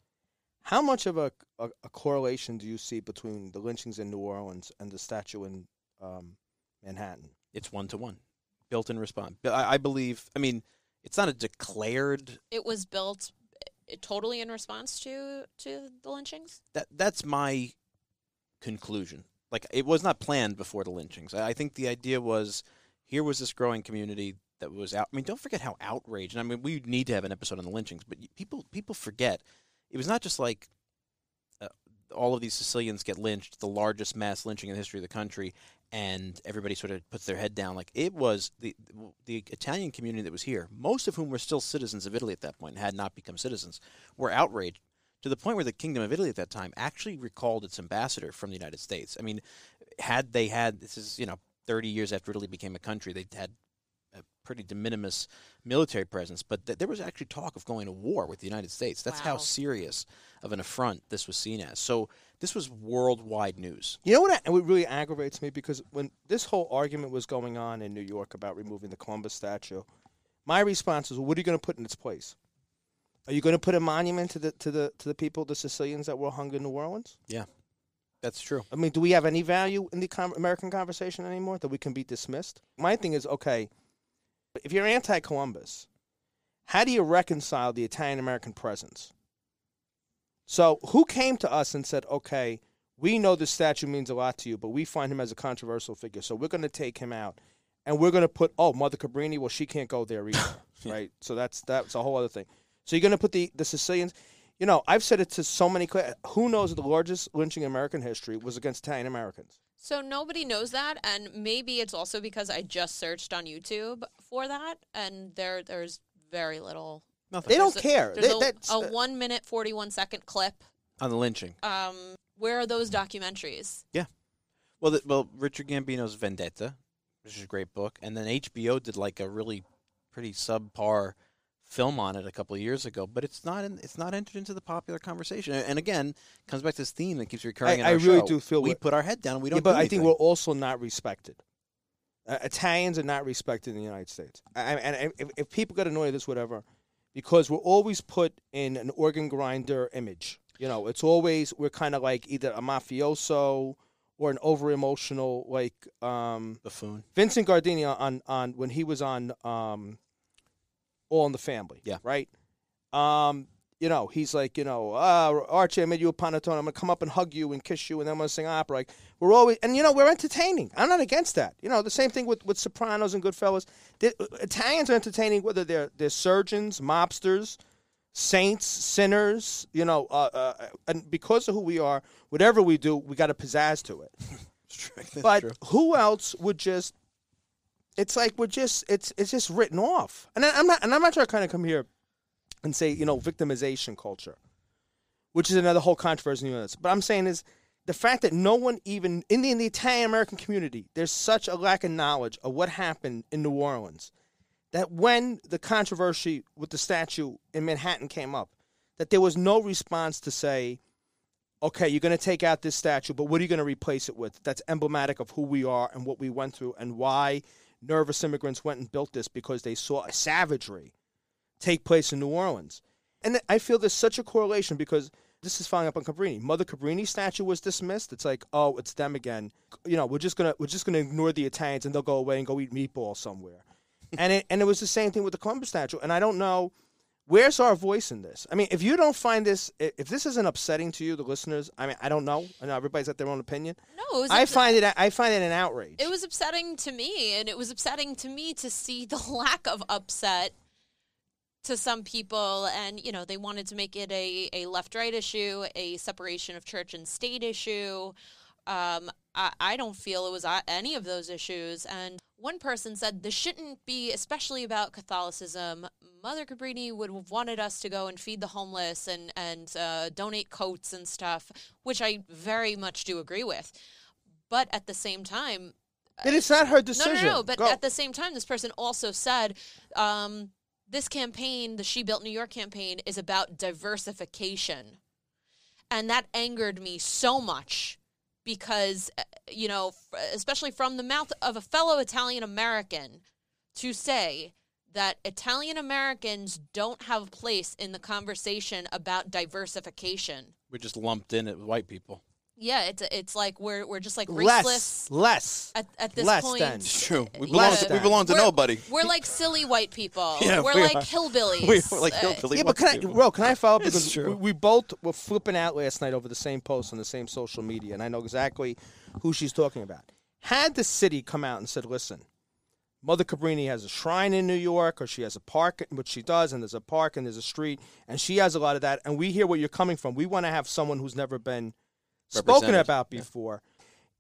How much of a, a, a correlation do you see between the lynchings in New Orleans and the statue in um, Manhattan? it's one to one, built in response. I, I believe. I mean, it's not a declared. It was built uh, totally in response to to the lynchings. That that's my conclusion. Like it was not planned before the lynchings. I, I think the idea was here was this growing community that was out. I mean, don't forget how outraged. I mean, we need to have an episode on the lynchings, but people people forget it was not just like uh, all of these Sicilians get lynched, the largest mass lynching in the history of the country, and everybody sort of puts their head down. Like it was the the Italian community that was here, most of whom were still citizens of Italy at that point, and had not become citizens, were outraged to the point where the Kingdom of Italy at that time actually recalled its ambassador from the United States. I mean, had they had this is you know 30 years after Italy became a country, they had a pretty de minimis military presence, but th- there was actually talk of going to war with the United States. That's how serious of an affront this was seen as. So this was worldwide news. You know what? What really aggravates me because when this whole argument was going on in New York about removing the Columbus statue, my response was, "What are you going to put in its place?" Are you going to put a monument to the to the to the people, the Sicilians that were hung in New Orleans? Yeah, that's true. I mean, do we have any value in the com- American conversation anymore that we can be dismissed? My thing is, okay, if you're anti-Columbus, how do you reconcile the Italian American presence? So, who came to us and said, okay, we know this statue means a lot to you, but we find him as a controversial figure, so we're going to take him out, and we're going to put, oh, Mother Cabrini, well, she can't go there either, right? So that's that's a whole other thing. So you're going to put the the Sicilians. You know, I've said it to so many. Who knows the largest lynching in American history was against Italian Americans? So nobody knows that, and maybe it's also because I just searched on YouTube for that, and there there's very little. Nothing. They don't There's a- care. There's They- a, that's, a uh, one minute forty one second clip. on the lynching. Um, where are those documentaries? Yeah, well, the, well, Richard Gambino's Vendetta, which is a great book, and then HBO did like a really pretty subpar film on it a couple of years ago. But it's not in, it's not entered into the popular conversation. And again, comes back to this theme that keeps recurring. in I really show. do feel we put our head down. We don't. yeah, but do I think we're also not respected. Uh, Italians are not respected in the United States. I, I- and if, if people get annoyed at this, whatever, because we're always put in an organ grinder image. You know, it's always we're kind of like either a mafioso or an over emotional like um, buffoon. Vincent Gardenia on on when he was on um, All in the Family. Yeah. Right. Um, you know, he's like, you know, uh, Archie, I made you a panettone. I'm gonna come up and hug you and kiss you, and then I'm gonna sing opera. Like we're always, and you know, we're entertaining. I'm not against that. You know, the same thing with with Sopranos and Goodfellas. The, Italians are entertaining, whether they're they're surgeons, mobsters, saints, sinners. You know, uh, uh, and because of who we are, whatever we do, we got a pizzazz to it but who else would just it's like we're just it's it's just written off and I- i'm not and i'm not trying to kind of come here and say you know victimization culture which is another whole controversy but i'm saying is the fact that no one even in the, in the italian american community there's such a lack of knowledge of what happened in new orleans that when the controversy with the statue in manhattan came up that there was no response to say okay, you're going to take out this statue, but what are you going to replace it with? That's emblematic of who we are and what we went through and why nervous immigrants went and built this because they saw a savagery take place in New Orleans. And I feel there's such a correlation because this is following up on Cabrini. Mother Cabrini's statue was dismissed. It's like, oh, it's them again. You know, we're just gonna we're just gonna ignore the Italians and they'll go away and go eat meatballs somewhere. and it and it was the same thing with the Columbus statue. And I don't know where's our voice in this? I mean, if you don't find this, if this isn't upsetting to you, the listeners, I mean, I don't know. I know everybody's got their own opinion. No, I upset- find it, I find it an outrage. It was upsetting to me, and it was upsetting to me to see the lack of upset to some people. And, you know, they wanted to make it a, a left right issue, a separation of church and state issue. Um, I, I don't feel it was uh, any of those issues. And one person said this shouldn't be, especially about Catholicism. Mother Cabrini would have wanted us to go and feed the homeless and and uh, donate coats and stuff, which I very much do agree with. But at the same time, But it's not her no, decision. no, no. But Go. at the same time, this person also said um, this campaign, the She Built New York campaign, is about diversification. And that angered me so much because, uh, you know, especially from the mouth of a fellow Italian American, to say that Italian Americans don't have a place in the conversation about diversification. We're just lumped in at white people. Yeah, it's it's like we're we're just like less, raceless less. at, at this Less point. than. It's true. We Yeah. belong, to, we belong to We're- nobody. We're like silly white people. Yeah, we're we like are. hillbillies. We're like Uh, Yeah, but can I, white people. bro? Can I follow up It's because true. we, we both were flipping out last night over the same post on the same social media, and I know exactly who she's talking about. Had the city come out and said, "Listen, Mother Cabrini has a shrine in New York, or she has a park, which she does, and there's a park and there's a street, and she has a lot of that, and we hear where you're coming from. We want to have someone who's never been spoken about yeah. before.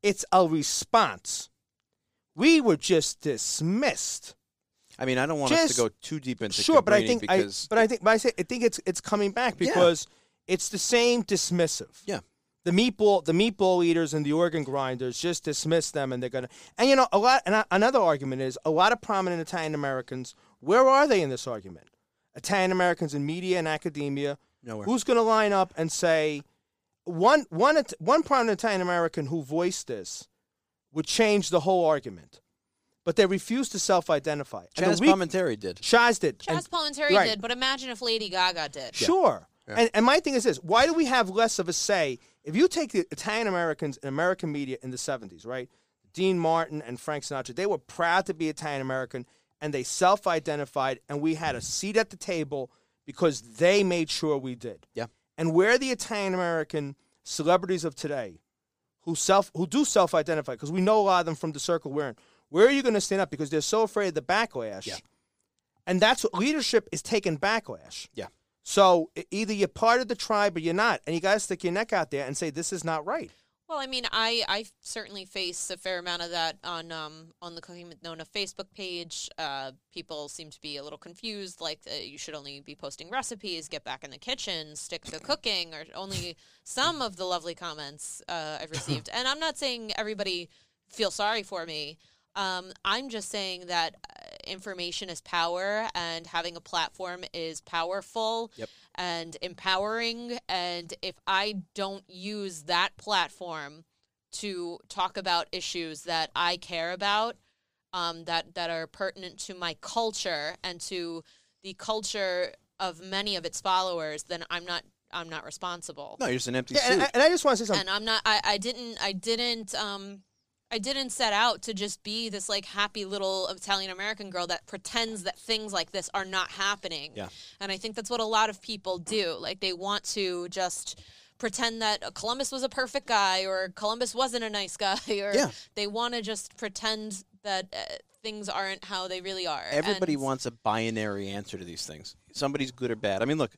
It's a response. We were just dismissed. I mean, I don't want us to go too deep into sure, but I Cabrini think I, but I think, but I say, I think it's it's coming back Yeah. because it's the same dismissive. Yeah. The meatball, the meatball eaters and the organ grinders just dismiss them, and they're gonna. And you know, a lot. And another argument is a lot of prominent Italian Americans. Where are they in this argument? Italian Americans in media and academia. Nowhere. Who's going to line up and say one one It- one prominent Italian American who voiced this would change the whole argument? but they refused to self-identify. And the Chaz week- Palminteri did. Chaz did. Chaz And- Palminteri right. did, but imagine if Lady Gaga did. Sure. And, and my thing is this why do we have less of a say? If you take the Italian Americans in American media in the 70s, right? Dean Martin and Frank Sinatra, they were proud to be Italian American and they self identified, and we had a seat at the table because they made sure we did. Yeah. And where are the Italian American celebrities of today who self who do self identify, because we know a lot of them from the circle we're in, where are you going to stand up? Because they're so afraid of the backlash. Yeah. And that's what leadership is taking backlash. Yeah. So either you're part of the tribe or you're not, and you got to stick your neck out there and say this is not right. Well, I mean, I I certainly face a fair amount of that on um on the Cooking with Nonna Facebook page. Uh, people seem to be a little confused, like uh, you should only be posting recipes, get back in the kitchen, stick to cooking, or only some of the lovely comments uh, I've received. and I'm not saying everybody feel sorry for me. Um, I'm just saying that uh, information is power, and having a platform is powerful Yep. And empowering. And if I don't use that platform to talk about issues that I care about, um, that that are pertinent to my culture and to the culture of many of its followers, then I'm not I'm not responsible No, you're just an empty Yeah, suit. and, and I just want to say something. and I'm not. I, I didn't. I didn't. Um, I didn't set out to just be this like happy little Italian American girl that pretends that things like this are not happening. Yeah. And I think that's what a lot of people do. Like they want to just pretend that Columbus was a perfect guy or Columbus wasn't a nice guy or Yeah. they want to just pretend that uh, things aren't how they really are. Everybody And- wants a binary answer to these things. Somebody's good or bad. I mean, look,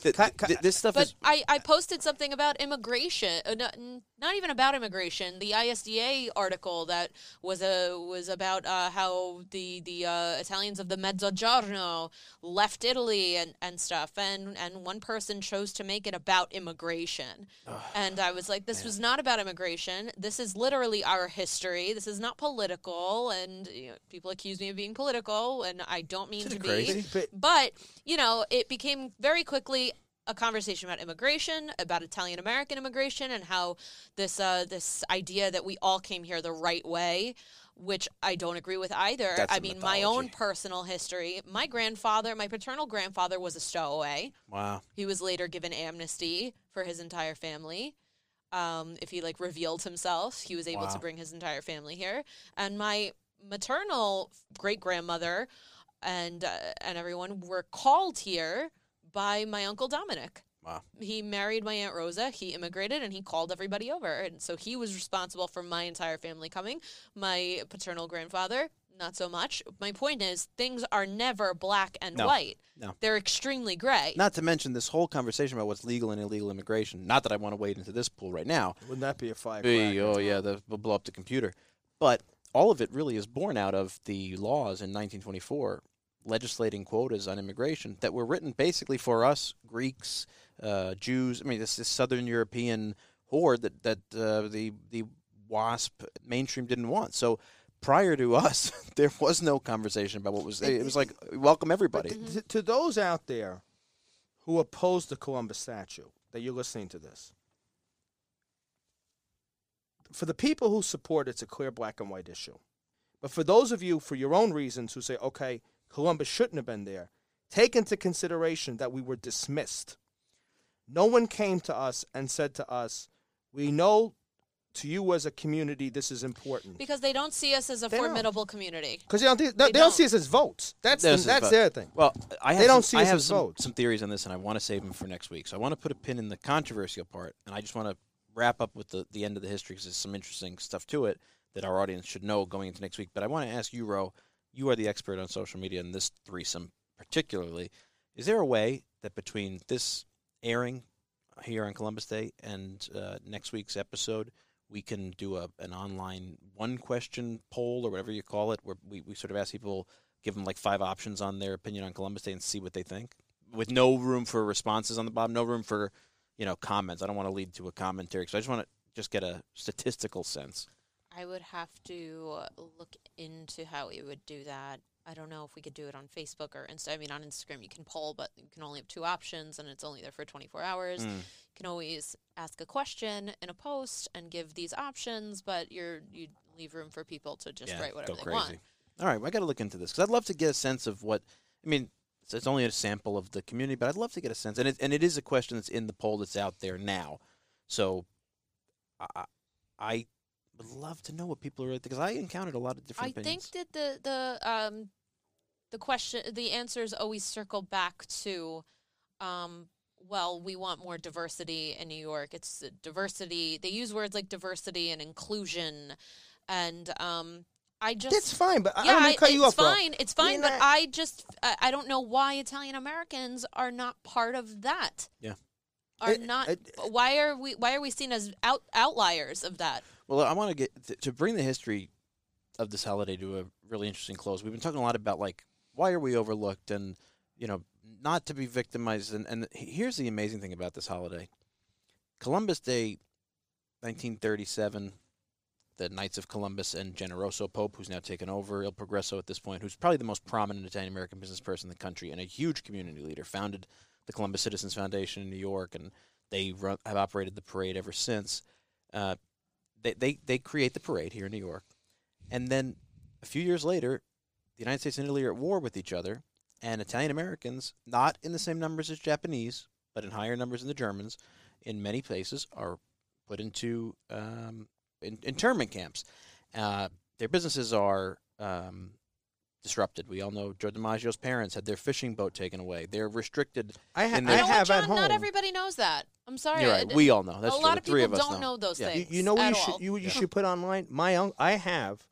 th- th- th- this stuff But is. I, I posted something about immigration, uh, n- not even about immigration. The ISDA article that was a was about uh, how the the uh, Italians of the Mezzogiorno left Italy and, and stuff, and and one person chose to make it about immigration, and I was like, this was not about immigration. This is literally our history. This is not political, and you know, people accuse me of being political, and I don't mean Isn't to it be. But- But, you know, it became very quickly a conversation about immigration, about Italian American immigration, and how this uh, this idea that we all came here the right way, which I don't agree with either. That's I mean, my own personal history. My grandfather, my paternal grandfather, was a stowaway. wow. He was later given amnesty for his entire family. Um, if he like revealed himself, he was able Wow. to bring his entire family here. And my maternal great grandmother and uh, and everyone were called here by my uncle Dominic. Wow. He married my aunt Rosa. He immigrated and he called everybody over, and so he was responsible for my entire family coming. My paternal grandfather, not so much. My point is, things are never black and No. white. No. They're extremely gray. Not to mention this whole conversation about what's legal and illegal immigration. Not that I want to wade into this pool right now. Wouldn't that be a fire? Hey, oh yeah, that will blow up the computer. But all of it really is born out of the laws in 1924 legislating quotas on immigration that were written basically for us Greeks, uh, Jews. I mean, this Southern European horde that that uh, the the WASP mainstream didn't want. So prior to us, there was no conversation about what was. It was like welcome everybody. To, to those out there who oppose the Columbus statue, that you're listening to this, for the people who support it, it's a clear black and white issue. But for those of you, for your own reasons, who say, okay, Columbus shouldn't have been there, take into consideration that we were dismissed. No one came to us and said to us, we know to you as a community this is important. because they don't see us as a They don't. formidable community. Because they, don't, they, They don't don't. see us as votes. That's, the, There's that's vote. their thing. Well, I have They don't some, see I have as some, votes. some theories on this, and I want to save them for next week. So I want to put a pin in the controversial part, and I just want to wrap up with the, the end of the history because there's some interesting stuff to it that our audience should know going into next week. But I want to ask you, Ro, you are the expert on social media and this threesome particularly. Is there a way that between this airing here on Columbus Day and uh, next week's episode, we can do a an online one question poll or whatever you call it, where we, we sort of ask people, give them like five options on their opinion on Columbus Day and see what they think, with no room for responses on the bottom, no room for you know comments. I don't want to lead to a commentary, so I just want to just get a statistical sense. I would have to look into how we would do that. I don't know if we could do it on Facebook or Insta. I mean, on Instagram you can poll, but you can only have two options, and it's only there for 24 hours. Mm. You can always ask a question in a post and give these options, but you're you leave room for people to just Yeah, write whatever they crazy. want. All right, well, I got to look into this because I'd love to get a sense of what. I mean, it's, it's only a sample of the community, but I'd love to get a sense, and it and it is a question that's in the poll that's out there now. So, I I would love to know what people are because I encountered a lot of different things. I think that the the um the question the answers always circle back to um well we want more diversity in New York it's diversity they use words like diversity and inclusion and um I just That's fine, but I yeah, I- cut you it's off. bro. fine. It's fine, You're but not- I just I, I don't know why Italian Americans are not part of that. Yeah. Are It- not it- why are we why are we seen as out outliers of that? Well, I want to get to, bring the history of this holiday to a really interesting close. We've been talking a lot about like why are we overlooked and you know not to be victimized. And, and here's the amazing thing about this holiday: Columbus Day, 1937. The Knights of Columbus and Generoso Pope, who's now taken over Il Progresso at this point, who's probably the most prominent Italian American business person in the country and a huge community leader, founded the Columbus Citizens Foundation in New York, and they run, have operated the parade ever since. Uh, they, they they create the parade here in New York, and then a few years later, the United States and Italy are at war with each other, and Italian Americans, not in the same numbers as Japanese, but in higher numbers than the Germans, in many places are put into um, in, internment camps. Uh, their businesses are um, disrupted. We all know Joe DiMaggio's parents had their fishing boat taken away. They're restricted. I, ha- in I the- You know what, have John? at home. Not everybody knows that. I'm sorry. You're right. We all know. That's a true. lot The of three people of us don't know, those Yeah. You, things. you know what at you should all. you, you Yeah. should put online. My un- I have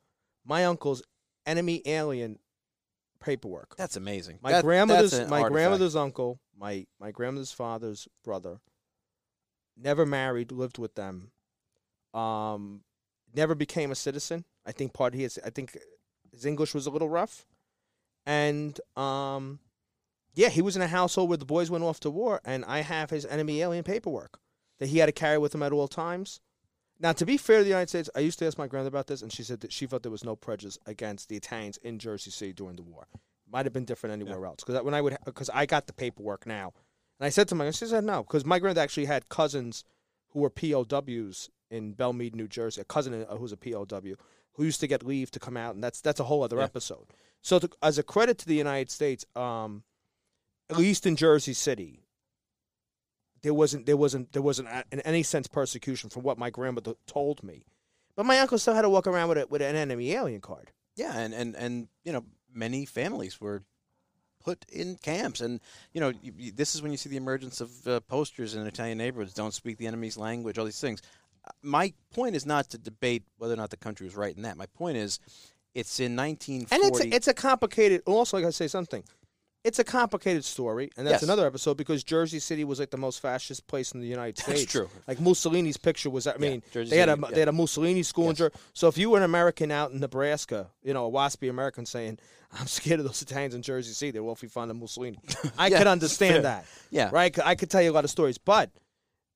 my uncle's enemy alien paperwork. That's amazing. My That- grandmother's that's an my artifact. grandmother's uncle, my my grandmother's father's brother, never married, lived with them. Um, never became a citizen. I think part of his I think his English was a little rough, and um, yeah, he was in a household where the boys went off to war, and I have his enemy alien paperwork that he had to carry with him at all times. Now, to be fair to the United States, I used to ask my grandmother about this, and she said that she felt there was no prejudice against the Italians in Jersey City during the war. Might have been different anywhere else because when I would because I got the paperwork now, and I said to my she said no because my grandmother actually had cousins who were POWs in Belle Mead, New Jersey. A cousin uh, who's a POW who used to get leave to come out, and that's that's a whole other Yeah. episode. So, to, as a credit to the United States, um, at least in Jersey City, there wasn't there wasn't there wasn't in any sense persecution from what my grandmother told me. But my uncle still had to walk around with a, with an enemy alien card. Yeah, and, and, and you know, many families were put in camps, and you know, you, you, this is when you see the emergence of uh, posters in Italian neighborhoods: "Don't speak the enemy's language." All these things. Uh, My point is not to debate whether or not the country was right in that. My point is, it's in 1940. And it's a, it's a complicated. Also, I got to say something. It's a complicated story, and that's Yes. another episode because Jersey City was like the most fascist place in the United States. That's true. Like Mussolini's picture was. I mean, they had a City, yeah. they had a Mussolini school in Jersey. So if you were an American out in Nebraska, you know, a waspy American saying, "I'm scared of those Italians in Jersey City," they're awfully fond of Mussolini. I Yeah, could understand that. Yeah. right. I could tell you a lot of stories, but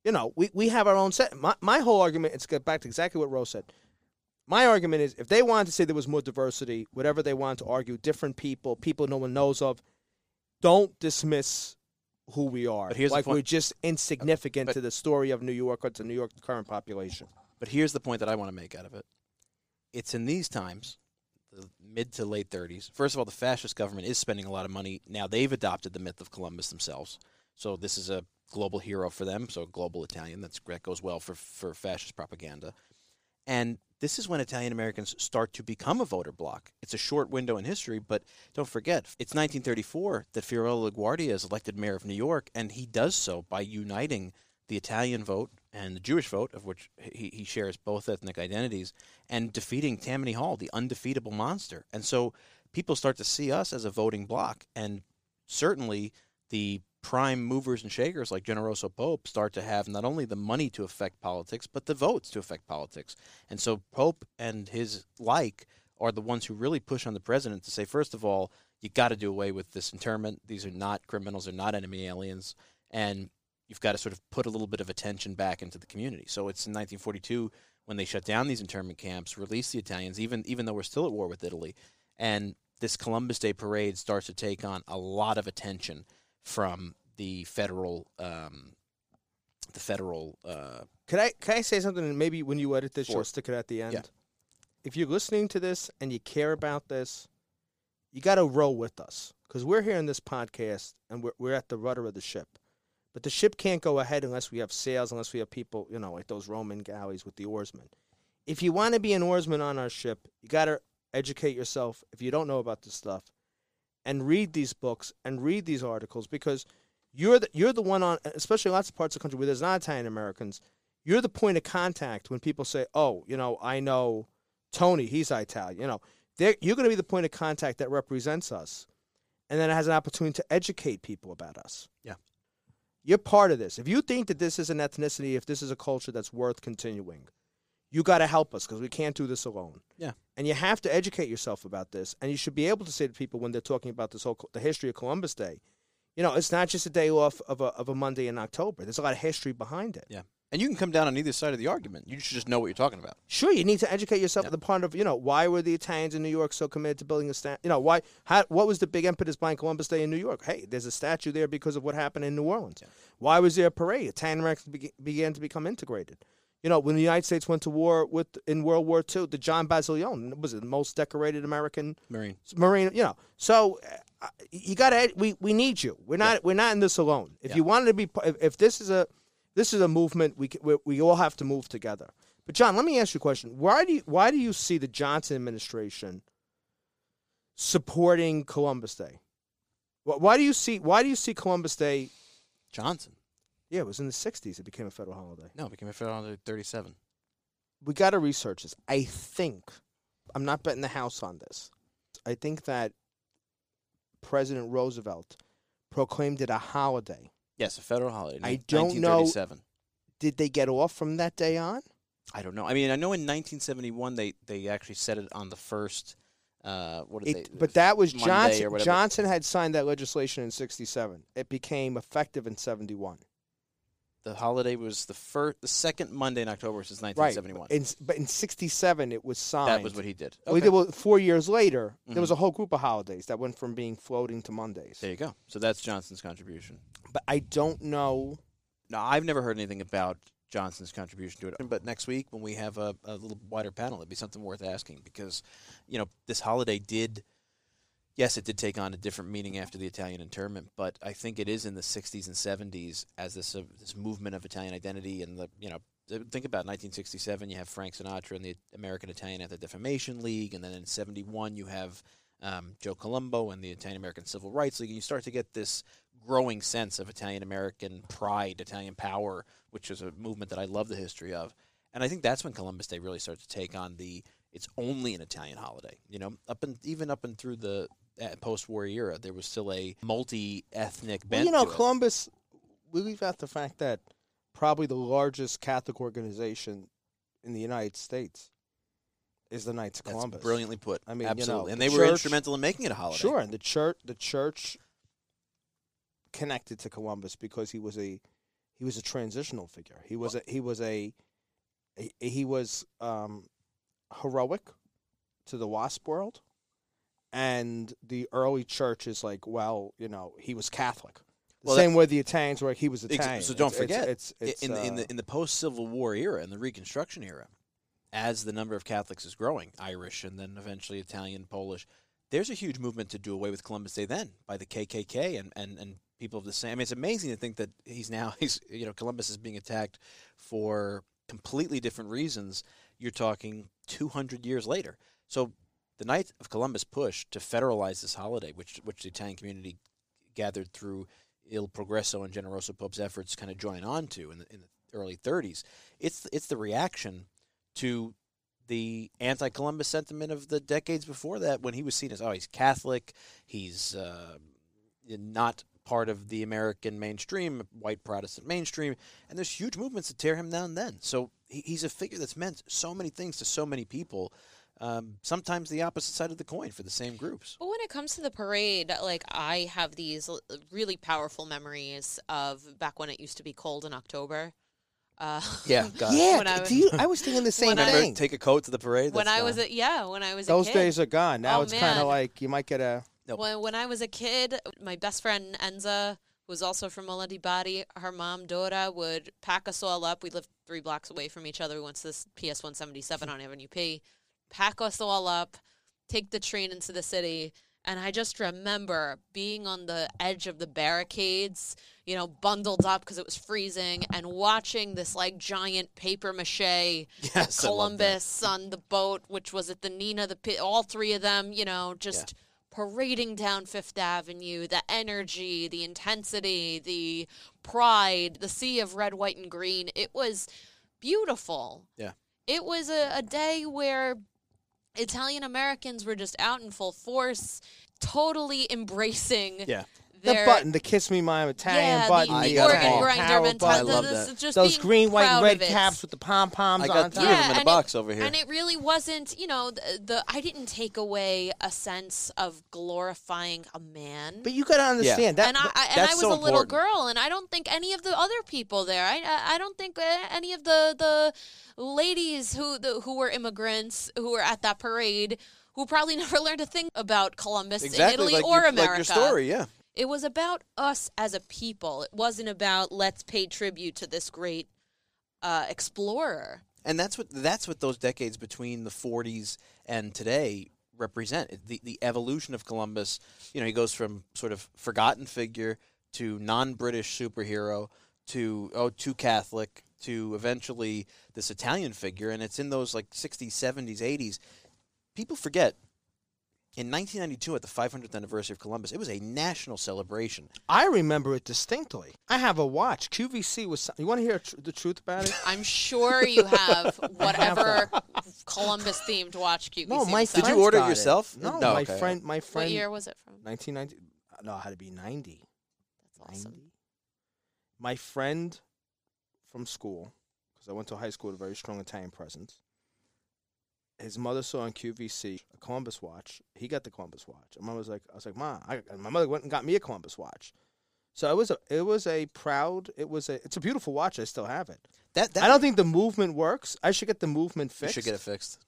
you know, we, we have our own set. My my whole argument. It's get back to exactly what Rose said. My argument is, if they wanted to say there was more diversity, whatever they wanted to argue, different people, people no one knows of, don't dismiss who we are. Like we're just insignificant But- to the story of New York or to New York's current population. But here's the point that I want to make out of it. It's in these times, the mid to late 30s. First of all, the fascist government is spending a lot of money. Now they've adopted the myth of Columbus themselves. So this is a global hero for them. So global Italian. That's, that goes well for, for fascist propaganda. And this is when Italian Americans start to become a voter bloc. It's a short window in history, but don't forget, it's 1934 that Fiorello LaGuardia is elected mayor of New York, and he does so by uniting the Italian vote and the Jewish vote, of which he, he shares both ethnic identities, and defeating Tammany Hall, the undefeatable monster. And so people start to see us as a voting bloc, and certainly the prime movers and shakers like Generoso Pope start to have not only the money to affect politics, but the votes to affect politics. And so Pope and his like are the ones who really push on the president to say, first of all, you got to do away with this internment. These are not criminals, they're not enemy aliens. And you've got to sort of put a little bit of attention back into the community. So it's in 1942 when they shut down these internment camps, release the Italians, even even though we're still at war with Italy, and this Columbus Day parade starts to take on a lot of attention from the federal, um, the federal. Uh, Could I can I say something? And maybe when you edit this, you'll stick it at the end. Yeah. If you're listening to this and you care about this, you got to roll with us because we're here in this podcast and we're, we're at the rudder of the ship. But the ship can't go ahead unless we have sails, unless we have people, you know, like those Roman galleys with the oarsmen. If you want to be an oarsman on our ship, you got to educate yourself if you don't know about this stuff and read these books and read these articles because you're the, you're the one on, especially in lots of parts of the country where there's not Italian Americans, you're the point of contact when people say, oh, you know, I know Tony, he's Italian. You know, you're going to be the point of contact that represents us and then it has an opportunity to educate people about us. Yeah. You're part of this. If you think that this is an ethnicity, if this is a culture that's worth continuing, you got to help us because we can't do this alone. Yeah. And you have to educate yourself about this. And you should be able to say to people when they're talking about this whole the history of Columbus Day, you know, it's not just a day off of a of a Monday in October. There's a lot of history behind it. Yeah. And you can come down on either side of the argument. You should just know what you're talking about. Sure, you need to educate yourself Yeah. at the part of you know why were the Italians in New York so committed to building a statue? You know why? How, what was the big impetus behind Columbus Day in New York? Hey, there's a statue there because of what happened in New Orleans. Why was there a parade? Italian Americans be- began to become integrated. You know, when the United States went to war with in World War II, the John Basilone was the most decorated American Marine. Marine, you know. So uh, you got to we we need you. We're not we're not in this alone. If Yeah. you wanted to be if, if this is a this is a movement we, we we all have to move together. But John, let me ask you a question. Why do you why do you see the Johnson administration supporting Columbus Day? Why do you see why do you see Columbus Day Johnson. Yeah, it was in the 60s it became a federal holiday. No, it became a federal holiday in 37. we got to research this. I think I'm not betting the house on this. I think that President Roosevelt proclaimed it a holiday. Yes, a federal holiday. I don't know- 1937. Did they get off from that day on? I don't know. I mean, I know in 1971 they, they actually set it on the first. Uh, what did It, they? but that was Monday Johnson. Johnson had signed that legislation in '67. It became effective in '71. The holiday was the first, the second Monday in October since Right. 1971. In, but in '67, it was signed. that was what he did. Well, he did- well, four years later, there Mhm. was a whole group of holidays that went from being floating to Mondays. There you go. So that's Johnson's contribution. But I don't know. Now, I've never heard anything about Johnson's contribution to it. But next week, when we have a, a little wider panel, it'd be something worth asking because, you know, this holiday did, yes, it did take on a different meaning after the Italian internment, but I think it is in the 60s and 70s as this uh, this movement of Italian identity and the, you know, think about 1967, you have Frank Sinatra and the American Italian Anti Defamation League, and then in 71, you have um, Joe Colombo and the Italian American Civil Rights League, and you start to get this growing sense of Italian American pride, Italian power, which is a movement that I love the history of. And I think that's when Columbus Day really starts to take on the it's only an Italian holiday. You know, up and even up and through the post-war era, there was still a multi-ethnic Well, bent. you know, to it. Columbus. We leave out the fact that probably the largest Catholic organization in the United States is the Knights of That's Columbus. brilliantly put. I mean, you know, absolutely, and the they were instrumental in making it a holiday. Sure, and the church, the church connected to Columbus because he was a he was a transitional figure. He was a he was a, a he was um, heroic to the WASP world, and the early church is like, well, you know, he was Catholic. The Well, same way the Italians were, like, he was Italian. So don't It's- forget, it's, it's, in, the, in uh, the in the post Civil War era, in the Reconstruction era, as the number of Catholics is growing, Irish and then eventually Italian, Polish, there's a huge movement to do away with Columbus Day then by the KKK and, and, and people of the same. I mean, it's amazing to think that he's now he's you know Columbus is being attacked for completely different reasons. You're talking 200 years later. So the night of Columbus push to federalize this holiday, which which the Italian community gathered through Il Progresso and Generoso Pope's efforts kind of join on to in the, in the early 30s. It's it's the reaction to the anti-Columbus sentiment of the decades before that, when he was seen as oh he's Catholic, he's uh, not part of the American mainstream, white Protestant mainstream, and there's huge movements to tear him down. Then, so he, he's a figure that's meant so many things to so many people. Um, sometimes the opposite side of the coin for the same groups. But when it comes to the parade, like I have these really powerful memories of back when it used to be cold in October. Uh, Yeah, God. yeah, when I was- do you, I was thinking the same when I- thing. take a coat to the parade. when That's, I was a yeah, when I was Those a kid. days are gone. Now Oh, it's kind of like you might get a. Nope. When, when I was a kid, my best friend Enza, who was also from Mola di Bari, her mom Dora would pack us all up. We lived three blocks away from each other. We went to this PS 177 on Avenue P. Pack us all up, take the train into the city, And I just remember being on the edge of the barricades, you know, bundled up because it was freezing, and watching this like giant paper mache Yes, I love that. Columbus on the boat, which was at the Nina, the all three of them, you know, just parading down Fifth Avenue, the energy, the intensity, the pride, the sea of red, white, and green. It was beautiful. Yeah. It was a, a day where Italian Americans were just out in full force, totally embracing Yeah. The button, the kiss me, my Italian yeah, button, I the got organ them all. grinder Carol mentality. I love this that. is just those green, white, and red caps with the pom poms I on got top. three of them in and a it- box over here. And it really wasn't, you know, the, the I didn't take away a sense of glorifying a man. But you got to understand that. and I, I and that's I was so a little important. girl, and I don't think any of the other people there. I I, I don't think uh, any of the the ladies who the, who were immigrants who were at that parade who probably never learned a thing about Columbus in Italy like, or your, America. like your story, yeah. It was about us as a people. It wasn't about let's pay tribute to this great uh, explorer. And that's what that's what those decades between the 40s and today represent. The the evolution of Columbus. You know, he goes from sort of forgotten figure to non-British superhero to oh too Catholic to eventually this Italian figure, and it's in those like 60s, 70s, 80s. People forget. In 1992, at the 500th anniversary of Columbus, it was a national celebration. I remember it distinctly. I have a watch. QVC was. You want to hear tr- the truth about it? I'm sure you have whatever Columbus themed watch QVC. No, my was Did you order got yourself? No, No, my okay. friend. My friend. What year was it from? 1990. No, it had to be 90. That's awesome. 90. My friend from school, because I went to high school with a very strong Italian presence. His mother saw on QVC a Columbus watch. He got the Columbus watch. And mom was like, I was like, Ma, I, my mother went and got me a Columbus watch. So it was a, it was a proud, it was a, it's a beautiful watch. I still have it. That, that I don't think the movement works. I should get the movement fixed. You should get it fixed.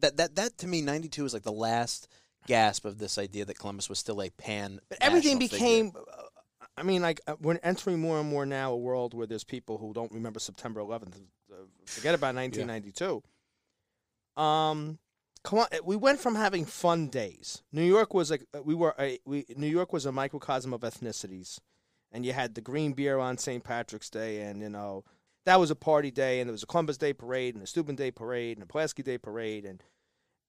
That that that to me, ninety two is like the last gasp of this idea that Columbus was still a pan. But everything became. uh, I mean, like uh, we're entering more and more now a world where there's people who don't remember September 11th. Uh, forget about 1992. Um, come on, we went from having fun days. New York was like we were a we New York was a microcosm of ethnicities, and you had the green beer on St. Patrick's Day, and you know that was a party day, and there was a Columbus Day parade, and a Steuben Day parade, and a Pulaski Day parade, and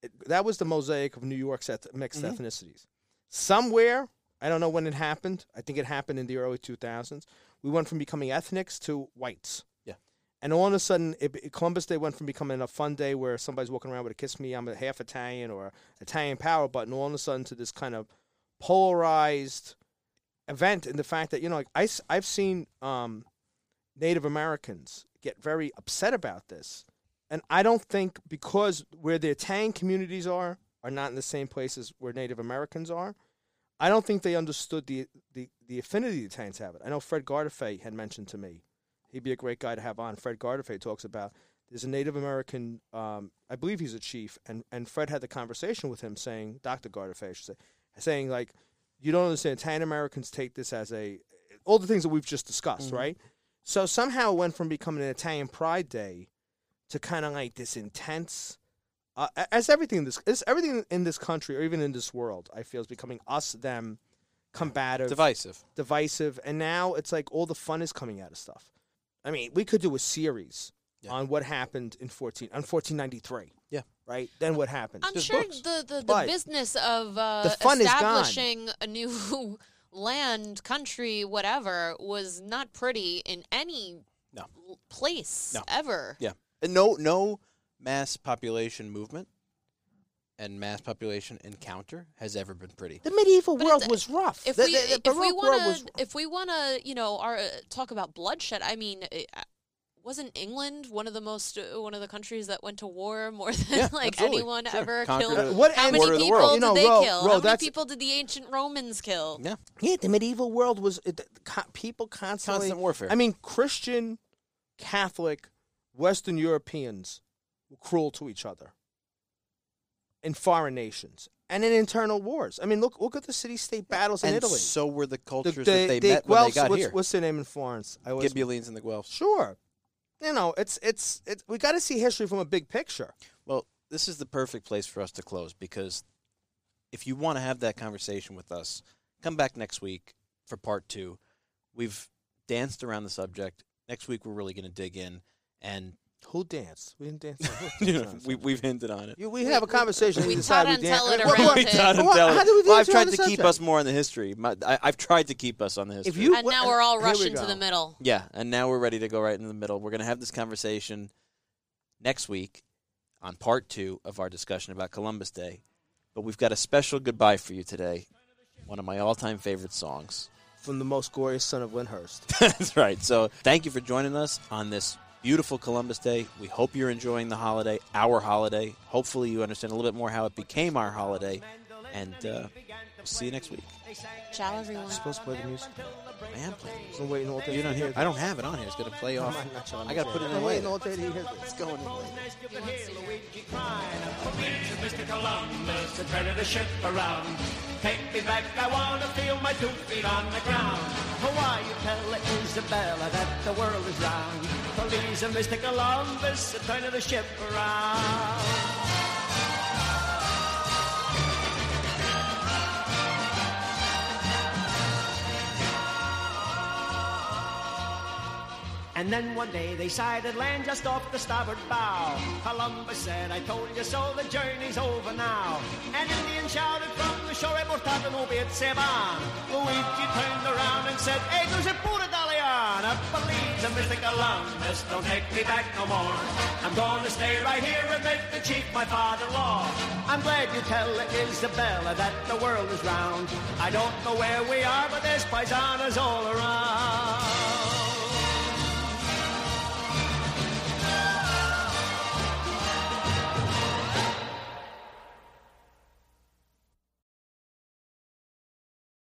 it, that was the mosaic of New York's eth- mixed Mhm. ethnicities. Somewhere, I don't know when it happened. I think it happened in the early 2000s. We went from becoming ethnics to whites. And all of a sudden, it, Columbus Day went from becoming a fun day where somebody's walking around with a "Kiss Me, I'm a half Italian" or Italian power button, all of a sudden to this kind of polarized event. And the fact that you know, like I, have seen um, Native Americans get very upset about this, and I don't think because where the Italian communities are are not in the same places where Native Americans are. I don't think they understood the the, the affinity the Italians have it. I know Fred Gardaphé had mentioned to me. He'd be a great guy to have on. Fred Gardaphé talks about there's a Native American, um, I believe he's a chief, and, and Fred had the conversation with him saying, Dr. Should say, saying like, you don't understand. Italian Americans take this as a all the things that we've just discussed, Mhm. right? So somehow it went from becoming an Italian Pride Day to kind of like this intense. Uh, as everything in this, is everything in this country or even in this world, I feel is becoming us, them, combative, divisive. divisive, and now it's like all the fun is coming out of stuff. I mean, we could do a series Yeah. on what happened in fourteen on fourteen ninety three. Yeah. Right. Then what happened? I'm There's sure books. the, the, the business of uh, the fun is gone. establishing a new land, country, whatever, was not pretty in any No. place No. ever. Yeah. And no no mass population movement and mass population encounter has ever been pretty. the medieval But world it's- was rough. If The- we the- the if we Baroque world want was to if we want to you know our uh, talk about bloodshed, I mean. uh, wasn't England one of the most uh, one of the countries that went to war more than Yeah, like absolutely. anyone Sure. ever Conquered killed? What How many quarter of the people world. You know, did they Ro- kill? Ro, How many people did the ancient Romans kill? Yeah. Yeah, the medieval world was it, co- people constantly. Constant warfare. I mean, Christian, Catholic, Western Europeans were cruel to each other in foreign nations and in internal wars. I mean, look look at the city-state battles in and Italy. so were the The- cultures the- that they the met when they Guelphs- got what's, here. What's their name in Florence? I always Ghibellines and the Guelphs. sure. You know, it's it's it's we got to see history from a big picture. Well, this is the perfect place for us to close because if you want to have that conversation with us, come back next week for part two. We've danced around the subject. Next week, we're really going to dig in and Who danced? We didn't dance. Who you know, we, we've hinted on it. You- we have a conversation. we decide taught and dance- tell it What- around. We taught and Well, tell it. how do we Well, dance I've tried to the keep us more on the history. My, I, I've tried to keep us on the history. If you And what- now we're all here we rushing to the middle. Yeah, and now we're ready to go right in the middle. We're going to have this conversation next week on part two of our discussion about Columbus Day. But we've got a special goodbye for you today. One of my all time favorite songs. from the most glorious son of Windhurst. That's right. So thank you for joining us on this beautiful Columbus Day. We hope you're enjoying the holiday, our holiday. Hopefully, you understand a little bit more how it became our holiday. And uh, we'll see you next week. Ciao, everyone. supposed to play the music. I am playing. music. I'm waiting all day. You don't to hear? hear I don't have it on here. It's going to play off. I'm not sure I got to put it in I'm waiting later. all day to hear this. It's going in. Mr. Columbus, to turn the ship around. Take me back, I want to feel my two feet on the ground. Why you tell Isabella that the world is round? Please, Mr. Columbus, turn the ship around. And then one day they sighted land just off the starboard bow. Columbus said, I told you so, the journey's over now. An Indian shouted from the shore, portato no bit se van. Luigi turned around and said, Hey, there's a pura Daliana. Please, uh, Mr. Columbus, don't take me back no more. I'm gonna stay right here and make the chief my father-in-law. I'm glad you tell Isabella that the world is round. I don't know where we are, but there's paisanas all around.